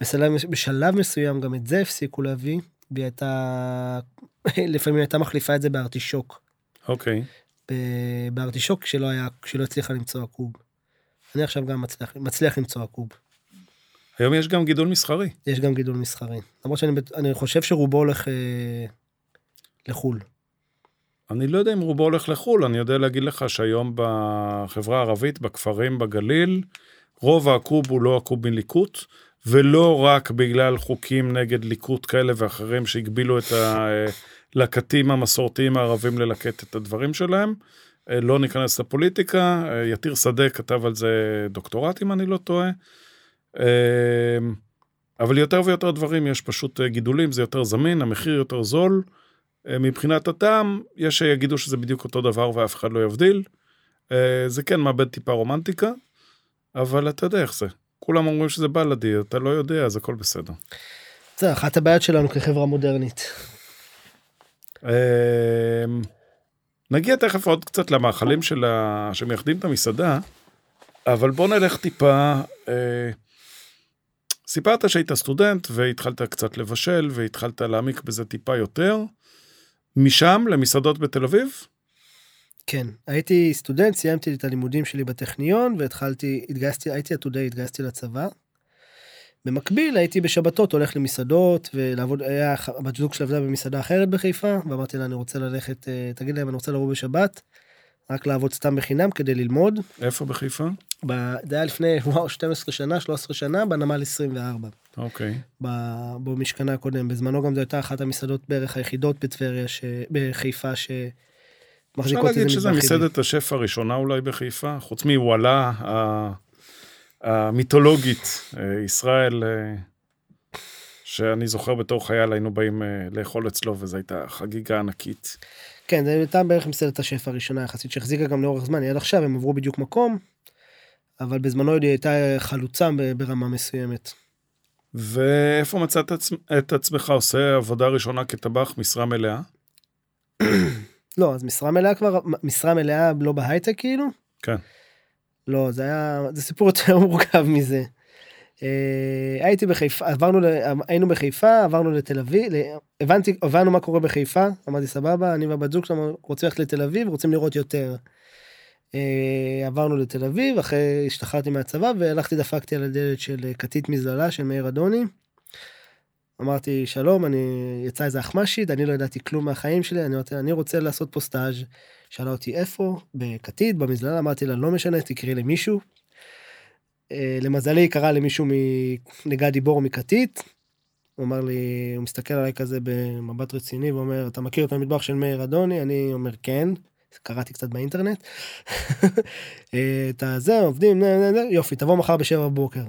בשלב, בשלב מסוים גם את זה הפסיקו להביא והיא הייתה לפעמים הייתה מחליפה את זה בארטישוק. אוקיי. ב- בארטישוק כשלא היה כשלא הצליחה למצוא עקוב. אני עכשיו גם מצליח מצליח למצוא עקוב. היום יש גם גידול מסחרי. יש גם גידול מסחרי למרות שאני חושב שרובו הולך אה, לחול. אני לא יודע אם רובו הולך לחו"ל, אני יודע להגיד לך שהיום בחברה הערבית, בכפרים בגליל, רוב העקוב הוא לא עקוב מליקוט, ולא רק בגלל חוקים נגד ליקוט כאלה ואחרים שהגבילו את הלקטים המסורתיים הערבים ללקט את הדברים שלהם. אה, לא ניכנס לפוליטיקה, אה, יתיר שדה כתב על זה דוקטורט אם אני לא טועה. אה, אבל יותר ויותר דברים יש פשוט אה, גידולים, זה יותר זמין, המחיר יותר זול. אה, מבחינת הטעם, יש שיגידו שזה בדיוק אותו דבר ואף אחד לא יבדיל. אה, זה כן מאבד טיפה רומנטיקה, אבל אתה יודע איך זה. כולם אומרים שזה בלאדי, אתה לא יודע, אז הכל בסדר. זה אחת הבעיות שלנו כחברה מודרנית. אמ, נגיע תכף עוד קצת למאכלים של ה... שמייחדים את המסעדה, אבל בוא נלך טיפה. אה, סיפרת שהיית סטודנט והתחלת קצת לבשל והתחלת להעמיק בזה טיפה יותר. משם למסעדות בתל אביב? כן, הייתי סטודנט, סיימתי את הלימודים שלי בטכניון והתחלתי, התגייסתי, הייתי עתודי, התגייסתי לצבא. במקביל הייתי בשבתות הולך למסעדות ולעבוד, היה בת זוג של עבדה במסעדה אחרת בחיפה ואמרתי לה אני רוצה ללכת, אה, תגיד להם אני רוצה לבוא בשבת, רק לעבוד סתם בחינם כדי ללמוד. איפה בחיפה? ב- זה היה לפני וואו 12 שנה 13 שנה בנמל 24 אוקיי. ב- במשכנה הקודם בזמנו גם זו הייתה אחת המסעדות בערך היחידות בטבריה ש... בחיפה ש... אפשר מחזיקות להגיד איזה שזה מטבח יהודי. מסעדת השף הראשונה אולי בחיפה, חוץ מוואלה המיתולוגית, אה, ישראל, אה, שאני זוכר בתור חייל היינו באים אה, לאכול אצלו וזו הייתה חגיגה ענקית. כן זה הייתה בערך מסעדת השף הראשונה יחסית שהחזיקה גם לאורך זמן עד עכשיו הם עברו בדיוק מקום. אבל בזמנו היא הייתה חלוצה ברמה מסוימת. ואיפה מצאת את עצמך עושה עבודה ראשונה כטבח משרה מלאה? לא אז משרה מלאה כבר משרה מלאה לא בהייטק כאילו. כן. לא זה היה זה סיפור יותר מורכב מזה. אה, הייתי בחיפה עברנו היינו בחיפה עברנו לתל אביב הבנתי הבנו מה קורה בחיפה אמרתי סבבה אני והבת זוג שלנו רוצים ללכת לתל אביב רוצים לראות יותר. אה, עברנו לתל אביב אחרי השתחררתי מהצבא והלכתי דפקתי על הדלת של אה, כתית מזללה של מאיר אדוני. אמרתי שלום אני יצא איזה אחמ"שית אני לא ידעתי כלום מהחיים שלי אני רוצה אני רוצה לעשות פה סטאז' שאלה אותי איפה בכתית במזללה אמרתי לה לא משנה תקראי למישהו. אה, למזלי קראה למישהו מ- לגדי בור מכתית. הוא אמר לי הוא מסתכל עליי כזה במבט רציני ואומר אתה מכיר את המטבח של מאיר אדוני אני אומר כן. קראתי קצת באינטרנט. אה, את הזה עובדים יופי תבוא מחר בשבע בבוקר.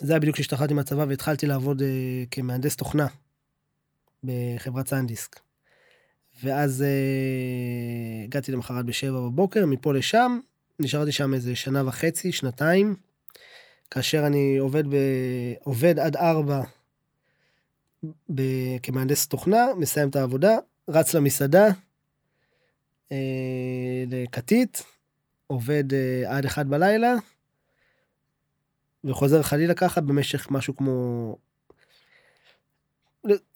זה היה בדיוק כשהשתחררתי מהצבא והתחלתי לעבוד אה, כמהנדס תוכנה בחברת סנדיסק. ואז אה, הגעתי למחרת בשבע בבוקר מפה לשם נשארתי שם איזה שנה וחצי שנתיים. כאשר אני עובד ב... עובד עד ארבע ב... כמהנדס תוכנה מסיים את העבודה רץ למסעדה אה, לכתית עובד אה, עד אחד בלילה וחוזר חלילה ככה במשך משהו כמו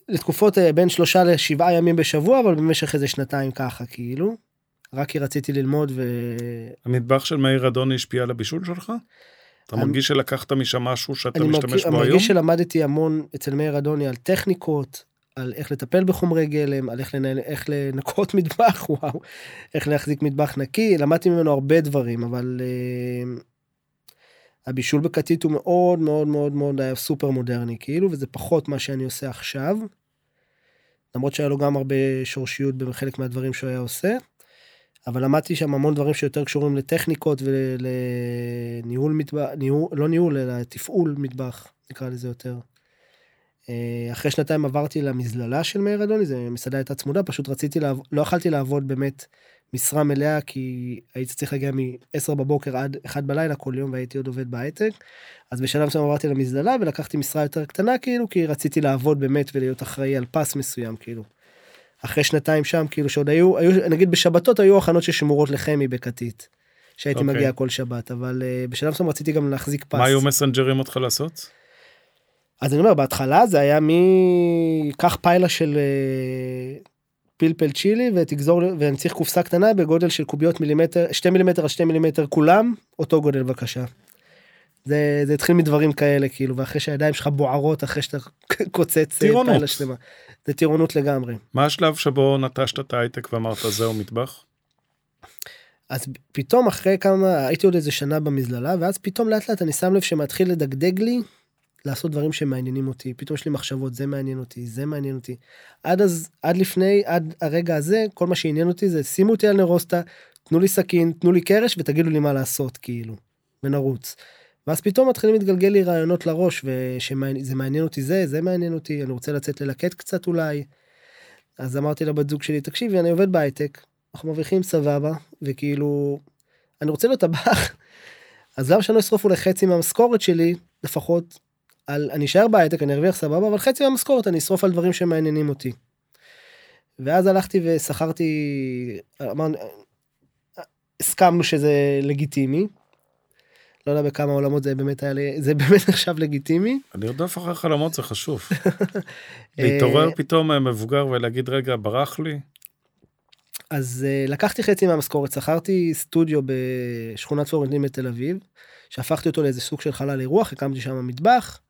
לתקופות אה, בין שלושה לשבעה ימים בשבוע אבל במשך איזה שנתיים ככה כאילו. רק כי רציתי ללמוד ו... המטבח של מאיר אדוני השפיע על הבישול שלך? אתה אני- מרגיש שלקחת משם משהו שאתה אני משתמש מרגיש, בו היום? מרגיש שלמדתי המון אצל מאיר אדוני על טכניקות, על איך לטפל בחומרי גלם, על איך, לנהל, איך לנקות מטבח, וואו, איך להחזיק מטבח נקי, למדתי ממנו הרבה דברים, אבל uh, הבישול בכתית הוא מאוד מאוד מאוד מאוד היה סופר מודרני, כאילו, וזה פחות מה שאני עושה עכשיו. למרות שהיה לו גם הרבה שורשיות בחלק מהדברים שהוא היה עושה. אבל למדתי שם המון דברים שיותר קשורים לטכניקות ולניהול מטבח, ניהול, לא ניהול אלא תפעול מטבח נקרא לזה יותר. אה, אחרי שנתיים עברתי למזללה של מאיר אדוני, זו מסעדה הייתה צמודה, פשוט רציתי לעבוד, לא יכלתי לעבוד באמת משרה מלאה כי הייתי צריך להגיע מ-10 בבוקר עד 1 בלילה כל יום והייתי עוד עובד בהייטק. אז בשלב מסוים עברתי למזללה ולקחתי משרה יותר קטנה כאילו כי רציתי לעבוד באמת ולהיות אחראי על פס מסוים כאילו. אחרי שנתיים שם כאילו שעוד היו היו נגיד בשבתות היו הכנות ששמורות לחמי בכתית. שהייתי אוקיי. מגיע כל שבת אבל uh, בשלב מסוים רציתי גם להחזיק פס. מה היו מסנג'רים אותך לעשות? אז אני אומר בהתחלה זה היה מ... קח פיילה של אה, פלפל צ'ילי ותגזור ואני צריך קופסה קטנה בגודל של קוביות מילימטר 2 מילימטר על 2 מילימטר כולם אותו גודל בבקשה. זה זה התחיל מדברים כאלה כאילו ואחרי שהידיים שלך בוערות אחרי שאתה קוצץ אה, טירונות. שלמה. זה טירונות לגמרי. מה השלב שבו נטשת את ההייטק ואמרת זהו מטבח? אז פתאום אחרי כמה הייתי עוד איזה שנה במזללה ואז פתאום לאט לאט אני שם לב שמתחיל לדגדג לי לעשות דברים שמעניינים אותי פתאום יש לי מחשבות זה מעניין אותי זה מעניין אותי עד אז עד לפני עד הרגע הזה כל מה שעניין אותי זה שימו אותי על נרוסטה תנו לי סכין תנו לי קרש ותגידו לי מה לעשות כאילו ונרוץ. ואז פתאום מתחילים להתגלגל לי רעיונות לראש ושזה מעניין אותי זה זה מעניין אותי אני רוצה לצאת ללקט קצת אולי. אז אמרתי לבת זוג שלי תקשיבי אני עובד בהייטק אנחנו מרוויחים סבבה וכאילו אני רוצה להיות טבח, אז למה שאני לא אשרוף אולי חצי מהמשכורת שלי, לפחות, על, אני אשאר בהייטק, אני ארוויח סבבה, אבל חצי מהמשכורת אני אשרוף על דברים שמעניינים אותי. ואז הלכתי ושכרתי, אמרנו, הסכמנו שזה לגיטימי. לא יודע בכמה עולמות זה באמת היה, לי- זה באמת נחשב לגיטימי. לרדוף אחרי חלומות זה חשוב. להתעורר פתאום אה, מבוגר ולהגיד, רגע, ברח לי? אז uh, לקחתי חצי מהמשכורת, שכרתי סטודיו בשכונת פלורנטין בתל אביב, שהפכתי אותו לאיזה סוג של חלל אירוח, הקמתי שם מטבח.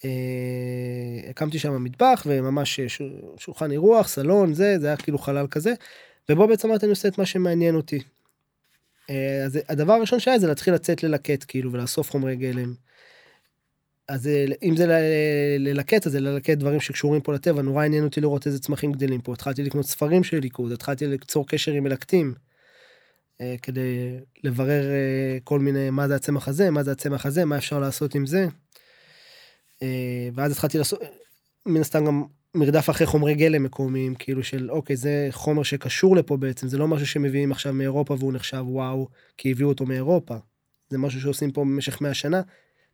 Uh, הקמתי שם מטבח וממש ש- שולחן אירוח, סלון, זה, זה היה כאילו חלל כזה, ובו בעצם אמרתי אני עושה את מה שמעניין אותי. Uh, אז הדבר הראשון שהיה זה להתחיל לצאת ללקט כאילו ולאסוף חומרי גלם. אז אה, אם זה ללקט אז זה ללקט דברים שקשורים פה לטבע נורא עניין אותי לראות איזה צמחים גדלים פה התחלתי לקנות ספרים של ליכוד התחלתי ליצור קשר עם מלקטים. אה, כדי לברר אה, כל מיני מה זה הצמח הזה מה זה הצמח הזה מה אפשר לעשות עם זה. אה, ואז התחלתי לעשות מן הסתם גם מרדף אחרי חומרי גלם מקומיים כאילו של אוקיי זה חומר שקשור לפה בעצם זה לא משהו שמביאים עכשיו מאירופה והוא נחשב וואו כי הביאו אותו מאירופה. זה משהו שעושים פה במשך 100 שנה.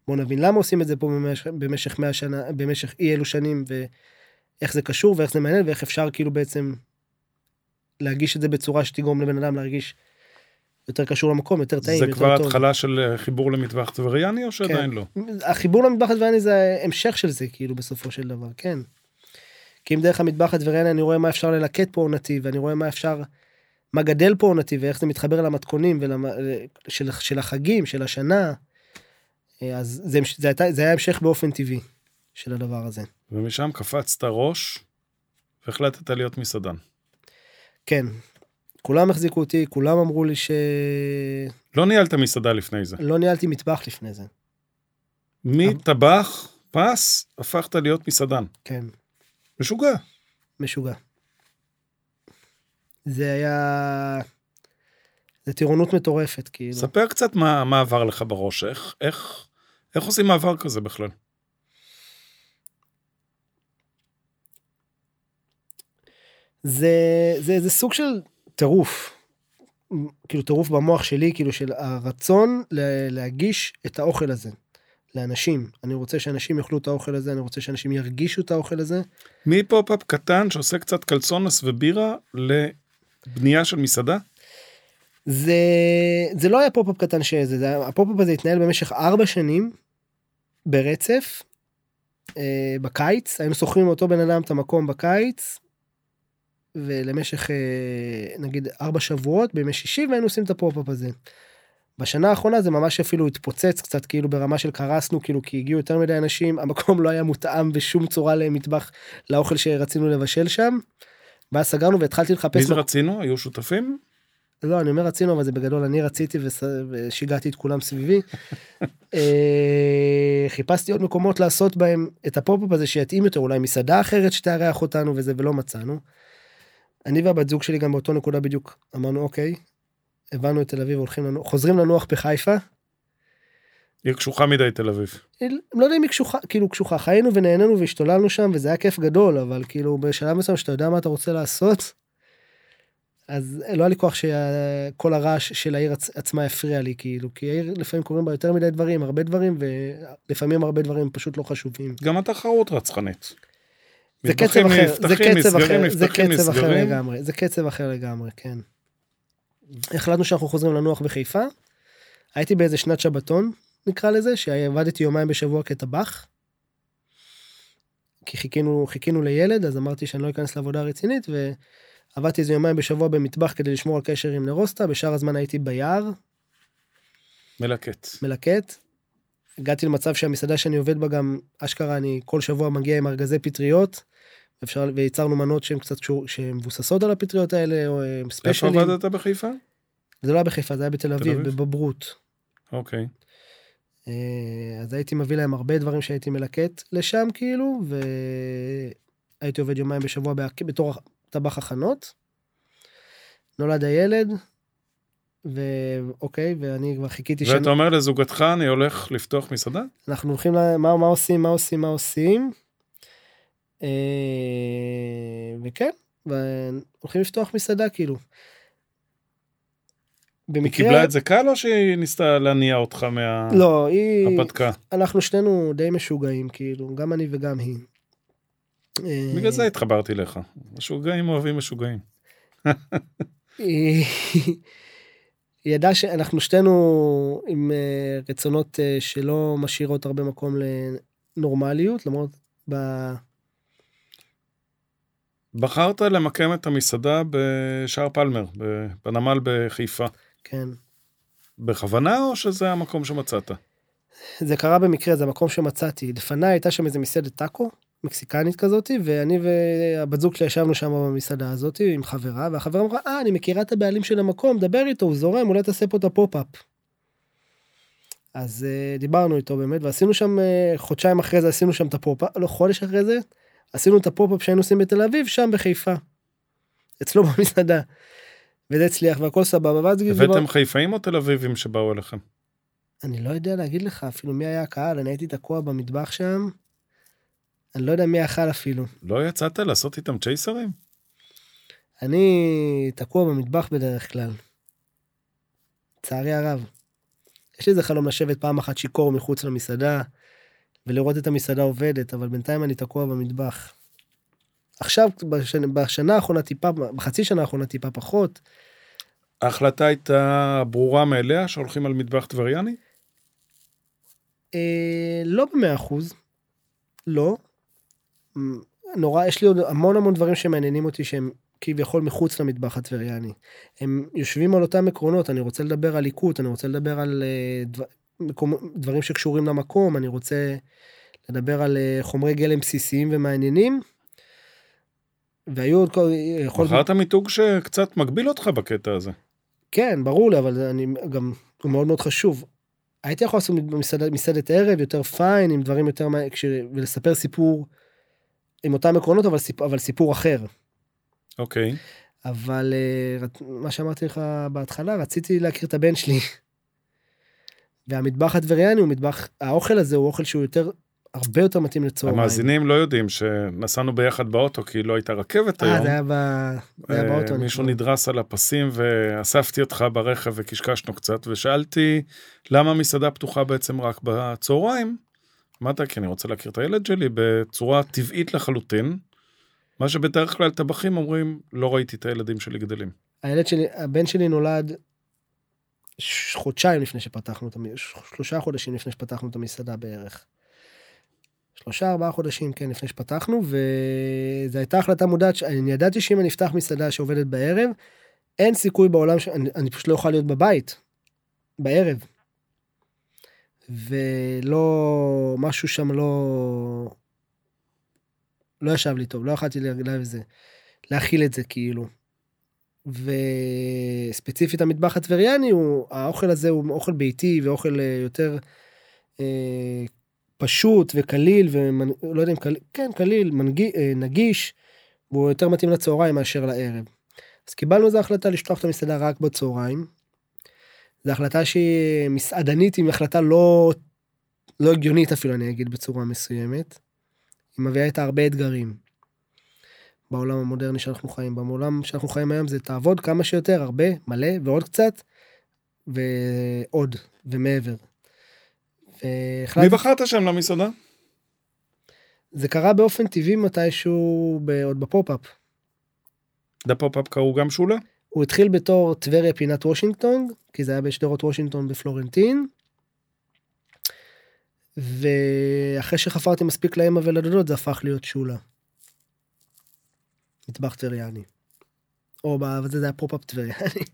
בוא נבין למה עושים את זה פה במשך, במשך 100 שנה במשך אי אלו שנים ואיך זה קשור ואיך זה מעניין ואיך אפשר כאילו בעצם להגיש את זה בצורה שתגרום לבן אדם להרגיש יותר קשור למקום יותר טעים זה יותר כבר טוב. התחלה של אה, חיבור למטווח טבריאני או שעדיין לא? החיבור למטבח הטבריאני זה המשך של זה כאילו בסופו של דבר כן. כי אם דרך המטבח הטבריאני אני רואה מה אפשר ללקט פה עונתי ואני רואה מה אפשר מה גדל פה עונתי ואיך זה מתחבר למתכונים ולמ... של, של החגים של השנה. אה, אז זה, זה, הייתה, זה היה המשך באופן טבעי של הדבר הזה. ומשם קפצת ראש והחלטת להיות מסעדן. כן. כולם החזיקו אותי כולם אמרו לי שלא לא ניהלת מסעדה לפני זה. ניהלתי מטבח לפני זה. מטבח, פס, הפכת להיות מסעדן. כן. משוגע. משוגע. זה היה... זה טירונות מטורפת כאילו. ספר קצת מה, מה עבר לך בראש, איך, איך, איך עושים מעבר כזה בכלל? זה זה זה סוג של טירוף. כאילו טירוף במוח שלי כאילו של הרצון להגיש את האוכל הזה לאנשים אני רוצה שאנשים יאכלו את האוכל הזה אני רוצה שאנשים ירגישו את האוכל הזה מ pop-up קטן שעושה קצת קלצונס ובירה לבנייה של מסעדה? זה זה לא היה pop-up קטן שזה זה ה pop-up הזה התנהל במשך ארבע שנים ברצף אה, בקיץ היינו שוכרים מאותו בן אדם את המקום בקיץ. ולמשך אה, נגיד ארבע שבועות בימי שישי והיינו עושים את ה pop-up הזה. בשנה האחרונה זה ממש אפילו התפוצץ קצת כאילו ברמה של קרסנו כאילו כי הגיעו יותר מדי אנשים המקום לא היה מותאם בשום צורה למטבח לאוכל שרצינו לבשל שם. ואז סגרנו והתחלתי לחפש מי זה מקום- רצינו? היו שותפים? לא אני אומר רצינו אבל זה בגדול אני רציתי וס- ושיגעתי את כולם סביבי. אה, חיפשתי עוד מקומות לעשות בהם את ה pop-up הזה שיתאים יותר אולי מסעדה אחרת שתארח אותנו וזה ולא מצאנו. אני והבת זוג שלי גם באותו נקודה בדיוק אמרנו אוקיי. הבנו את תל אביב הולכים לנו חוזרים לנוח בחיפה. היא קשוחה מדי תל אביב. לא יודע אם היא קשוחה כאילו קשוחה חיינו ונהנינו והשתוללנו שם וזה היה כיף גדול אבל כאילו בשלב מסוים שאתה יודע מה אתה רוצה לעשות. אז לא היה לי כוח שכל הרעש של העיר עצ- עצמה הפריע לי כאילו כי העיר לפעמים קורים בה יותר מדי דברים הרבה דברים ולפעמים הרבה דברים פשוט לא חשובים. גם התחרות רצחנית. זה קצב אחר זה קצב אחר זה קצב אחר. לגמרי זה קצב אחר לגמרי כן. החלטנו שאנחנו חוזרים לנוח בחיפה. הייתי באיזה שנת שבתון נקרא לזה שעבדתי יומיים בשבוע כטבח. כי חיכינו חיכינו לילד אז אמרתי שאני לא אכנס לעבודה רצינית ועבדתי איזה יומיים בשבוע במטבח כדי לשמור על קשר עם נרוסטה בשאר הזמן הייתי ביער מלקט. מלקט. הגעתי למצב שהמסעדה שאני עובד בה גם אשכרה אני כל שבוע מגיע עם ארגזי פטריות. אפשר וייצרנו מנות שהן קצת קשור שמבוססות על הפטריות האלה או הם איפה ספיישלים. עבדת בחיפה? זה לא היה בחיפה זה היה בתל אביב אביב? בבברות. אוקיי. אה, אז הייתי מביא להם הרבה דברים שהייתי מלקט לשם כאילו והייתי עובד יומיים בשבוע בתור טבח הכנות. נולד הילד. ואוקיי ואני כבר חיכיתי ואתה אומר לזוגתך אני הולך לפתוח מסעדה? אנחנו הולכים ל... מה, מה עושים מה עושים מה עושים. אה, וכן והולכים לפתוח מסעדה כאילו. היא במקרה, קיבלה את זה קל או שהיא ניסתה להניע אותך לא, היא, מההרפתקה? אנחנו שנינו די משוגעים, כאילו, גם אני וגם היא. אה, בגלל זה התחברתי אליך. משוגעים אוהבים משוגעים. היא היא ידעה שאנחנו שתינו עם אה, רצונות שלא משאירות הרבה מקום לנורמליות, למרות ב... בחרת למקם את המסעדה בשער פלמר, בנמל בחיפה. כן. בכוונה או שזה המקום שמצאת? זה קרה במקרה, זה המקום שמצאתי. לפניי הייתה שם איזה מסעדת טאקו, מקסיקנית כזאתי, ואני והבת זוג שלי ישבנו שם במסעדה הזאתי עם חברה, והחברה אמרה, אה, אני מכירה את הבעלים של המקום, דבר איתו, הוא זורם, אולי תעשה פה את הפופ-אפ. אז אה, דיברנו איתו באמת, ועשינו שם, אה, חודשיים אחרי זה עשינו שם את הפופ-אפ, לא, חודש אחרי זה, עשינו את הפופ-אפ שהיינו עושים בתל אביב, שם בחיפה. אצלו במסעדה. וזה הצליח והכל סבבה, ואז הבאתם חיפאים או תל אביבים שבאו אליכם? אני לא יודע להגיד לך אפילו מי היה הקהל, אני הייתי תקוע במטבח שם. אני לא יודע מי אכל אפילו. לא יצאת לעשות איתם צ'ייסרים? אני תקוע במטבח בדרך כלל. לצערי הרב. יש לי איזה חלום לשבת פעם אחת שיכור מחוץ למסעדה ולראות את המסעדה עובדת, אבל בינתיים אני תקוע במטבח. עכשיו, בשנה, בשנה האחרונה טיפה, בחצי שנה האחרונה טיפה פחות. ההחלטה הייתה ברורה מאליה שהולכים על מטבח טבריאני? אה, לא במאה אחוז. לא. נורא, יש לי עוד המון המון דברים שמעניינים אותי שהם כביכול מחוץ למטבח הטבריאני. הם יושבים על אותם עקרונות, אני רוצה לדבר על ליקוט, אני רוצה לדבר על אה, דבר, מקום, דברים שקשורים למקום, אני רוצה לדבר על אה, חומרי גלם בסיסיים ומעניינים. והיו עוד כל... יכול... בחרת מיתוג שקצת מגביל אותך בקטע הזה. כן, ברור לי, אבל אני גם, הוא מאוד מאוד חשוב. הייתי יכול לעשות מסעדת, מסעדת ערב יותר פיין, עם דברים יותר, מה- כש... ולספר סיפור עם אותם עקרונות, אבל, סיפ... אבל סיפור אחר. אוקיי. אבל אה, מה שאמרתי לך בהתחלה, רציתי להכיר את הבן שלי. והמטבח הטבריאני הוא מטבח, האוכל הזה הוא אוכל שהוא יותר, הרבה יותר מתאים לצהריים. המאזינים לא יודעים שנסענו ביחד באוטו כי לא הייתה רכבת אה, היום. זה היה, ב... זה היה אה, באוטו. מישהו חושב. נדרס על הפסים ואספתי אותך ברכב וקשקשנו קצת ושאלתי למה המסעדה פתוחה בעצם רק בצהריים. אמרת כי אני רוצה להכיר את הילד שלי בצורה טבעית לחלוטין. מה שבדרך כלל טבחים אומרים לא ראיתי את הילדים שלי גדלים. הילד שלי, הבן שלי נולד חודשיים לפני שפתחנו את המסעדה, שלושה חודשים לפני שפתחנו את המסעדה בערך. שלושה ארבעה חודשים כן לפני שפתחנו וזו הייתה החלטה מודעת שאני ידעתי שאם אני אפתח מסעדה שעובדת בערב אין סיכוי בעולם שאני אני פשוט לא אוכל להיות בבית בערב. ולא משהו שם לא לא ישב לי טוב לא יכלתי להכיל את זה כאילו. וספציפית המטבח הטבריאני הוא האוכל הזה הוא אוכל ביתי ואוכל אה, יותר אה, פשוט וקליל ולא יודע אם קליל כן קליל מנגי, אה, נגיש והוא יותר מתאים לצהריים מאשר לערב. אז קיבלנו איזו החלטה לשטוח את המסעדה רק בצהריים. זו החלטה שהיא מסעדנית עם החלטה לא לא הגיונית אפילו אני אגיד בצורה מסוימת. היא מביאה איתה הרבה אתגרים. בעולם המודרני שאנחנו חיים בו. בעולם שאנחנו חיים היום זה תעבוד כמה שיותר, הרבה, מלא ועוד קצת, ועוד, ומעבר. מי והחלטתי, בחרת שם למסעדה? זה קרה באופן טבעי מתישהו ב- עוד בפופ-אפ. לפופ-אפ קראו גם שולה? הוא התחיל בתור טבריה פינת וושינגטון, כי זה היה בשדרות וושינגטון בפלורנטין. ואחרי שחפרתי מספיק לאמא ולדודות זה הפך להיות שולה. מטבח טבריאני. או ב- זה היה פופ-אפ טבריאני.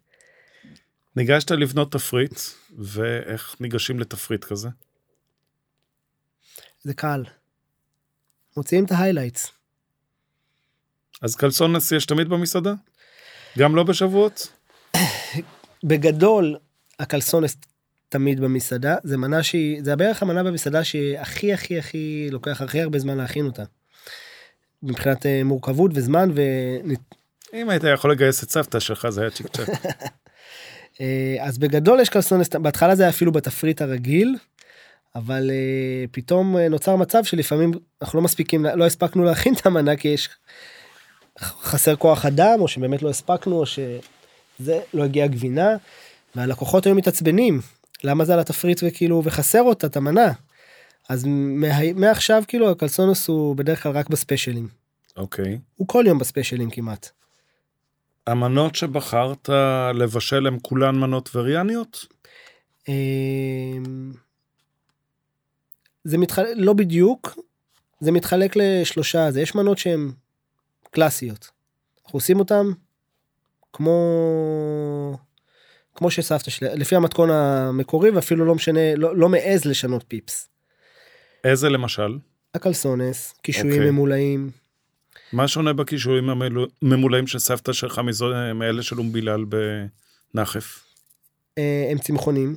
ניגשת לבנות תפריט ואיך ניגשים לתפריט כזה? זה קל. מוציאים את ה highlights. אז קלסונס יש תמיד במסעדה? גם לא בשבועות? בגדול, הקלסונס תמיד במסעדה, זה מנה שהיא, זה בערך המנה במסעדה שהכי הכי הכי לוקח הכי הרבה זמן להכין אותה. מבחינת אה, מורכבות וזמן ו... אם היית יכול לגייס את סבתא שלך זה היה צ'יק צ'אק. אה, אז בגדול יש קלסונס, בהתחלה זה היה אפילו בתפריט הרגיל, אבל אה, פתאום נוצר מצב שלפעמים אנחנו לא מספיקים, לא הספקנו להכין את המנה כי יש חסר כוח אדם, או שבאמת לא הספקנו, או שזה לא הגיעה גבינה, והלקוחות היו מתעצבנים, למה זה על התפריט וכאילו, וחסר אותה, את המנה. אז מה, מעכשיו כאילו הקלסונוס הוא בדרך כלל רק בספיישלים. אוקיי. הוא כל יום בספיישלים כמעט. המנות שבחרת לבשל הן כולן מנות וריאניות? אמ, זה מתחלק, לא בדיוק, זה מתחלק לשלושה, זה יש מנות שהן קלאסיות. אנחנו עושים אותן כמו, כמו שסבתא שלי, לפי המתכון המקורי ואפילו לא משנה, לא, לא מעז לשנות פיפס. איזה למשל? הקלסונס, קישואים אוקיי. ממולאים, מה שונה בכישורים הממולאים של סבתא שלך מזו- מאלה של אום בילאל בנחף? אה, הם צמחונים.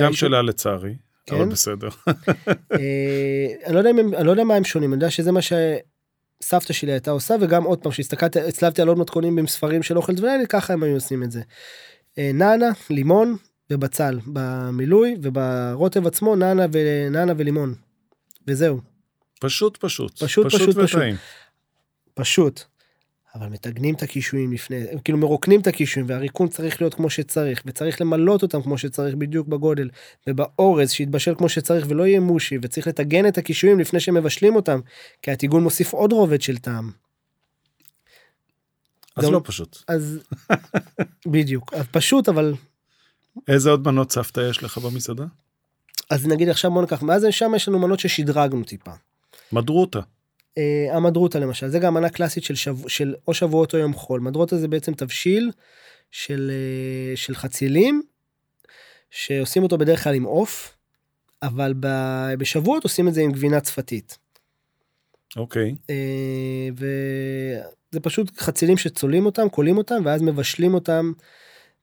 גם שלה לצערי, כן? אבל בסדר. אה, אני לא יודע הם- אני לא יודע מה הם שונים, אני יודע שזה מה שסבתא שלי הייתה עושה, וגם עוד פעם, כשהסתכלתי, הצלבתי על עוד מתכונים עם ספרים של אוכל טברייני, ככה הם היו עושים את זה. אה, נענה, לימון ובצל במילוי, וברוטב עצמו נענה ונענה ולימון. וזהו, פשוט פשוט. פשוט, פשוט, פשוט. וטעים. פשוט. אבל מתגנים את הקישואים לפני, כאילו מרוקנים את הקישואים, והריקון צריך להיות כמו שצריך, וצריך למלות אותם כמו שצריך בדיוק בגודל, ובאורז שיתבשל כמו שצריך ולא יהיה מושי, וצריך לטגן את הקישואים לפני שמבשלים אותם, כי הטיגון מוסיף עוד רובד של טעם. אז לא פשוט. אז בדיוק, פשוט אבל איזה עוד מנות סבתא יש לך במסעדה? אז נגיד עכשיו בוא ניקח, מאז שם יש לנו מנות ששדרגנו טיפה. מדרוטה. אה, המדרוטה למשל, זה גם מנה קלאסית של, שבוע, של או שבועות או יום חול. מדרוטה זה בעצם תבשיל של, אה, של חצילים, שעושים אותו בדרך כלל עם עוף, אבל ב- בשבועות עושים את זה עם גבינה צפתית. אוקיי. אה, וזה פשוט חצילים שצולים אותם, קולים אותם, ואז מבשלים אותם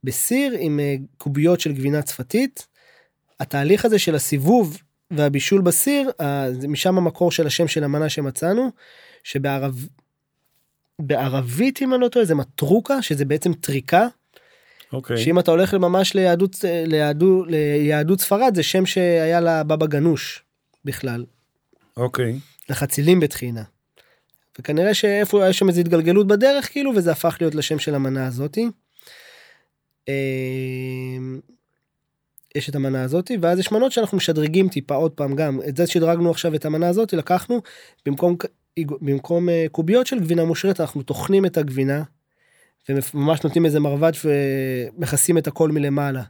בסיר עם אה, קוביות של גבינה צפתית. התהליך הזה של הסיבוב והבישול בסיר, זה משם המקור של השם של המנה שמצאנו, שבערב... בערבית אם אני לא טועה זה מטרוקה שזה בעצם טריקה אוקיי. שאם אתה הולך ממש ליהדות ליהדות ליהדות ספרד זה שם שהיה לבבא גנוש בכלל אוקיי. לחצילים בתחינה. וכנראה שאיפה היה שם איזו התגלגלות בדרך כאילו וזה הפך להיות לשם של המנה הזאתי. אמ, יש את המנה הזאתי ואז יש מנות שאנחנו משדרגים טיפה עוד פעם גם את זה שדרגנו עכשיו את המנה הזאתי לקחנו במקום במקום אה, קוביות של גבינה מושרת אנחנו טוחנים את הגבינה. וממש נותנים איזה מרבד ומכסים את הכל מלמעלה.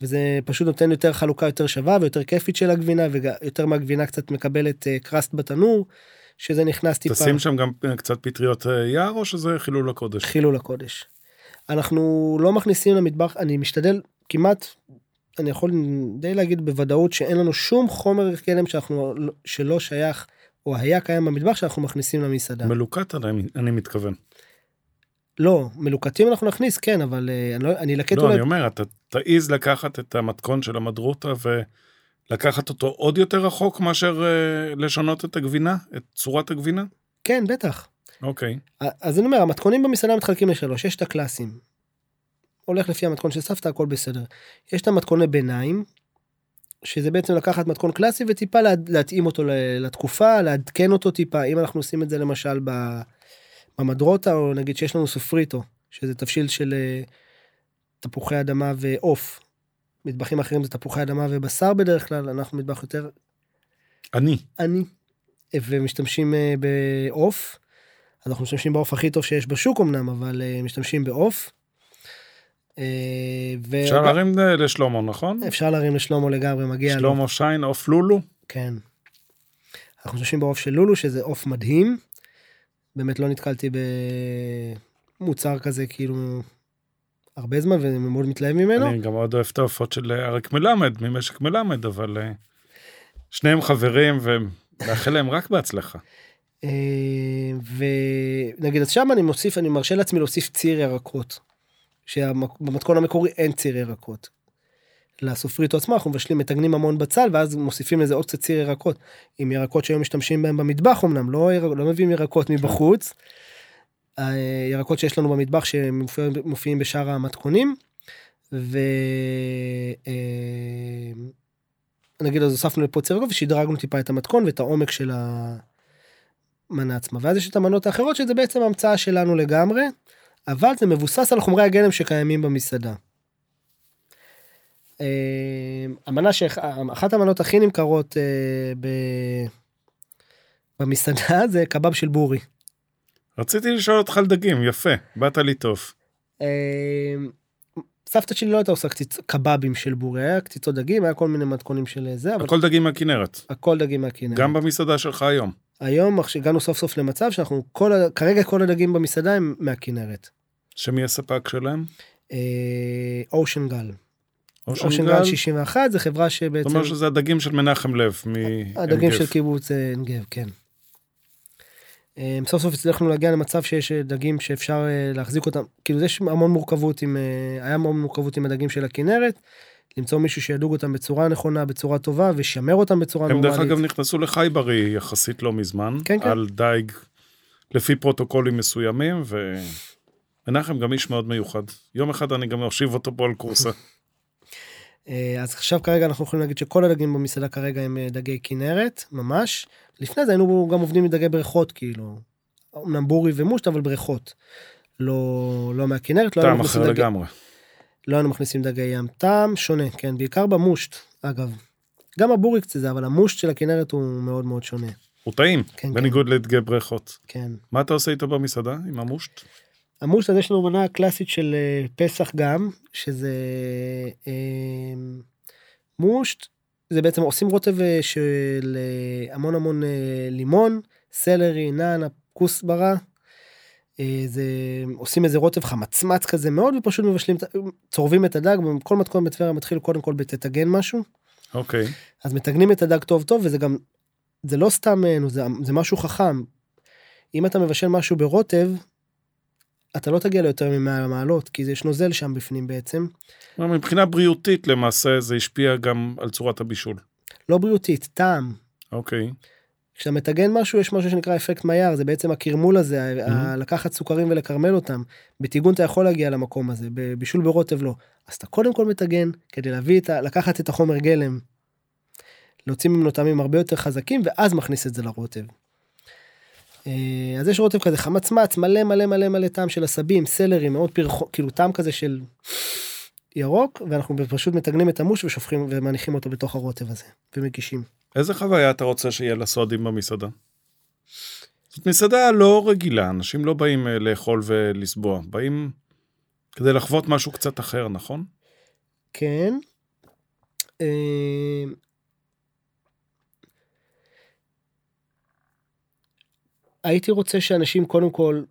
וזה פשוט נותן יותר חלוקה יותר שווה ויותר כיפית של הגבינה ויותר מהגבינה קצת מקבלת אה, קראסט בתנור שזה נכנס טיפה תשים שם גם אה, קצת פטריות יער או שזה חילול הקודש? חילול הקודש. אנחנו לא מכניסים למטבח אני משתדל כמעט אני יכול די להגיד בוודאות שאין לנו שום חומר גלם שאנחנו שלא שייך או היה קיים במטבח שאנחנו מכניסים למסעדה. מלוקט אני, אני מתכוון. לא מלוקטים אנחנו נכניס כן אבל אה, אני, לא, אני אלקט לא, אולי אני אומר, אתה תעיז לקחת את המתכון של המדרוטה ולקחת אותו עוד יותר רחוק מאשר אה, לשנות את הגבינה, את צורת הגבינה? כן בטח. אוקיי. אז אני אומר המתכונים במסעדה מתחלקים לשלוש יש את הקלאסים. הולך לפי המתכון של סבתא הכל בסדר. יש את המתכוני ביניים. שזה בעצם לקחת מתכון קלאסי וטיפה לה, להתאים אותו לתקופה לעדכן אותו טיפה אם אנחנו עושים את זה למשל במדרוטה או נגיד שיש לנו סופריטו שזה תבשיל של אה, תפוחי אדמה ועוף. מטבחים אחרים זה תפוחי אדמה ובשר בדרך כלל אנחנו מטבח יותר אני. אני ומשתמשים אה, בעוף. אז אנחנו משתמשים בעוף הכי טוב שיש בשוק אמנם אבל אה, משתמשים בעוף. אה, ו- אפשר להרים אה, לשלמה, נכון? אפשר להרים לשלמה לגמרי מגיע לו. שלמה שיין, עוף לולו? כן. אנחנו משתמשים בעוף של לולו שזה עוף מדהים. באמת לא נתקלתי במוצר כזה כאילו הרבה זמן ואני מאוד מתלהב ממנו. אני גם מאוד אוהב את העופות של אריק מלמד, ממשק מלמד, אבל שניהם חברים ומאחל להם רק בהצלחה. אה, ונגיד אז שם אני מוסיף אני מרשה לעצמי להוסיף ציר ירקות. שבמתכון המקורי אין ציר ירקות. לסופריטו עצמה אנחנו מבשלים מתגנים המון בצל ואז מוסיפים לזה עוד קצת ציר ירקות עם ירקות שהיום משתמשים בהם במטבח אמנם לא, ירק, לא מביאים ירקות מבחוץ. הירקות שיש לנו במטבח שמופיעים בשאר המתכונים. ו... אה, אז הוספנו לפה ציר ירקות ושדרגנו טיפה את המתכון ואת העומק של המנה עצמה ואז יש את המנות האחרות שזה בעצם המצאה שלנו לגמרי אבל זה מבוסס על חומרי הגלם שקיימים במסעדה. אה, המנה שאח... אחת המנות הכי נמכרות אה, ב... במסעדה זה קבב של בורי. רציתי לשאול אותך על דגים, יפה, באת לי טוב. אה, סבתא שלי לא הייתה עושה קציצ... קבבים של בורי, היה קציצות דגים, היה כל מיני מתכונים של זה, אבל הכל דגים מהכנרת. הכל דגים מהכנרת. גם במסעדה שלך היום. היום הגענו סוף סוף למצב שאנחנו כל. כרגע כל הדגים במסעדה הם מהכנרת. שמי הספק שלהם? אושן גל. אושן גל? גל 61 זה חברה זאת שבעצם אומרת שזה הדגים של מנחם לב מעין הדגים. של קיבוץ אה, עין גב כן. אה, סוף סוף הצלחנו להגיע למצב שיש אה, דגים שאפשר אה, להחזיק אותם כאילו יש המון מורכבות עם אה, היה המון מורכבות עם הדגים של הכנרת. למצוא מישהו שידוג אותם בצורה נכונה בצורה טובה וישמר אותם בצורה הם נורמלית. דרך אגב נכנסו לחייברי יחסית לא מזמן, כן, כן. על דייג לפי פרוטוקולים מסוימים, ומנחם גם איש מאוד מיוחד. יום אחד אני גם אושיב אותו פה על קורסה. אה, אז עכשיו כרגע אנחנו יכולים להגיד שכל הדגים במסעדה כרגע הם אה, דגי כנרת ממש. לפני זה היינו גם עובדים עם דגי בריכות כאילו. אמנם בורי ומושט אבל בריכות. לא לא מהכנרת לא היינו טעם אחר לגמרי. לא היינו מכניסים דגי ים טעם שונה כן בעיקר במושט אגב. גם הבורי קצת זה אבל המושט של הכנרת הוא מאוד מאוד שונה. הוא טעים, כן, בניגוד לדגי בריכות. כן. מה אתה עושה איתו במסעדה, עם המושט? המושט אז יש לנו מנה קלאסית של אה, פסח גם שזה אה, מושט זה בעצם עושים רוטב אה, של המון המון לימון סלרי נענה כוסברה. אה, זה עושים איזה רוטב חמצמץ כזה מאוד ופשוט מבשלים צורבים את הדג כל מתכון בטבריה מתחיל קודם כל בתטגן משהו אוקיי. אז מתגנים את הדג טוב טוב וזה גם זה לא סתם אה, זה, זה משהו חכם. אם אתה מבשל משהו ברוטב אתה לא תגיע ליותר מ-100 מעלות כי יש נוזל שם בפנים בעצם מבחינה בריאותית למעשה זה השפיע גם על צורת הבישול. לא בריאותית טעם. אוקיי. כשאתה מטגן משהו יש משהו שנקרא אפקט מייר זה בעצם הקרמול הזה Mhm. ה- לקחת סוכרים ולקרמל אותם בטיגון אתה יכול להגיע למקום הזה בבישול ברוטב לא אז אתה קודם כל מטגן כדי להביא את ה... לקחת את החומר גלם. להוציא ממנו טעמים הרבה יותר חזקים ואז מכניס את זה לרוטב. אה, אז יש רוטב כזה חמצמץ מלא מלא מלא מלא טעם של עשבים סלרי מאוד פרחו כאילו טעם כזה של ירוק ואנחנו פשוט מטגנים את המוש ושופכים ומניחים אותו בתוך הרוטב הזה ומגישים. איזה חוויה אתה רוצה שיהיה לסועדים במסעדה? זאת מסעדה לא רגילה, אנשים לא באים אה, לאכול ולסבוע, באים כדי לחוות משהו קצת אחר, נכון? כן. אה, הייתי רוצה שאנשים קודם כל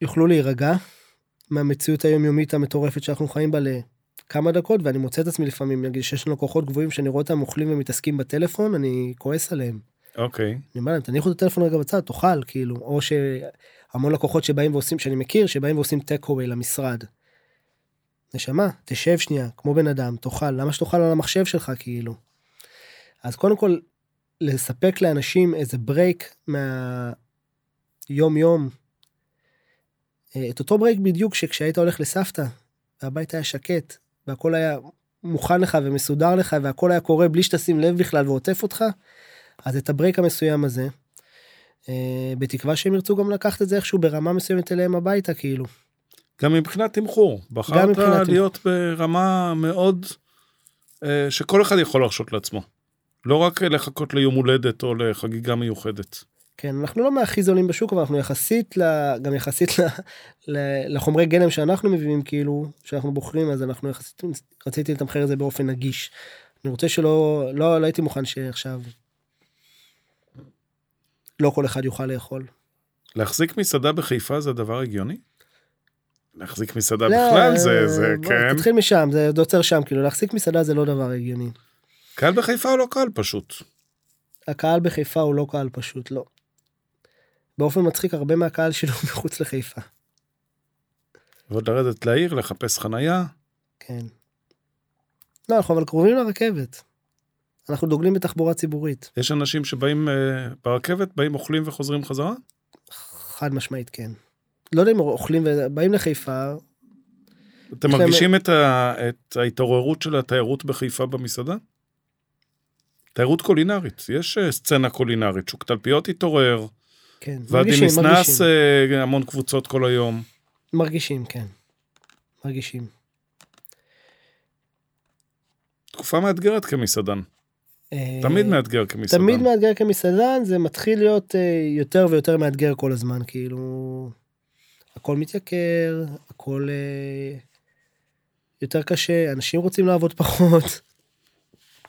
יוכלו להירגע מהמציאות היומיומית המטורפת שאנחנו חיים בה לכמה דקות ואני מוצא את עצמי לפעמים נגיד שיש לנו לקוחות גבוהים שאני רואה אותם אוכלים ומתעסקים בטלפון אני כועס עליהם. אוקיי. אני אומר להם תניחו את הטלפון רגע בצד תאכל כאילו או שהמון לקוחות שבאים ועושים שאני מכיר שבאים ועושים take away למשרד. נשמה תשב שנייה כמו בן אדם תאכל למה שתאכל על המחשב שלך כאילו. אז קודם כל לספק לאנשים איזה break מהיום יום. אה, את אותו break בדיוק שכשהיית הולך לסבתא והבית היה שקט והכל היה מוכן לך ומסודר לך והכל היה קורה בלי שתשים לב בכלל ועוטף אותך. אז את הברייק המסוים הזה. אה, בתקווה שהם ירצו גם לקחת את זה איכשהו ברמה מסוימת אליהם הביתה כאילו. גם מבחינת תמחור, בחרת מבחינת תמחור. להיות ברמה מאוד אה, שכל אחד יכול להרשות לעצמו. לא רק לחכות ליום הולדת או לחגיגה מיוחדת. כן אנחנו לא מהכי זולים בשוק אבל אנחנו יחסית ל... גם יחסית ל... ל... לחומרי גלם שאנחנו מביאים כאילו שאנחנו בוחרים אז אנחנו יחסית רציתי לתמחר את זה באופן נגיש. אני רוצה שלא לא, לא הייתי מוכן שעכשיו. לא כל אחד יוכל לאכול. להחזיק מסעדה בחיפה זה דבר הגיוני? להחזיק מסעדה לא, בכלל זה, זה בוא, כן. תתחיל משם זה עוצר שם כאילו להחזיק מסעדה זה לא דבר הגיוני. קהל בחיפה הוא לא קהל פשוט. הקהל בחיפה הוא לא קהל פשוט לא. באופן מצחיק הרבה מהקהל שלו מחוץ לחיפה. ועוד לרדת לעיר, לחפש חנייה. כן. לא, אנחנו אבל קרובים לרכבת. אנחנו דוגלים בתחבורה ציבורית. יש אנשים שבאים אה, ברכבת, באים אוכלים וחוזרים חזרה? חד משמעית כן. לא יודע אם אוכלים ובאים לחיפה, אתם להם- מרגישים את, ה, את ההתעוררות של התיירות בחיפה במסעדה? תיירות קולינרית, יש אה, סצנה קולינרית, שוק תלפיות התעורר, כן. ואדי מרגישים, מסנס מרגישים. אה, המון קבוצות כל היום. מרגישים, כן. מרגישים. תקופה מאתגרת כמסעדן. אה, תמיד מאתגר כמסעדן. תמיד מאתגר כמסעדן, זה מתחיל להיות אה, יותר ויותר מאתגר כל הזמן, כאילו... הכל מתייקר, הכל יותר קשה, אנשים רוצים לעבוד פחות.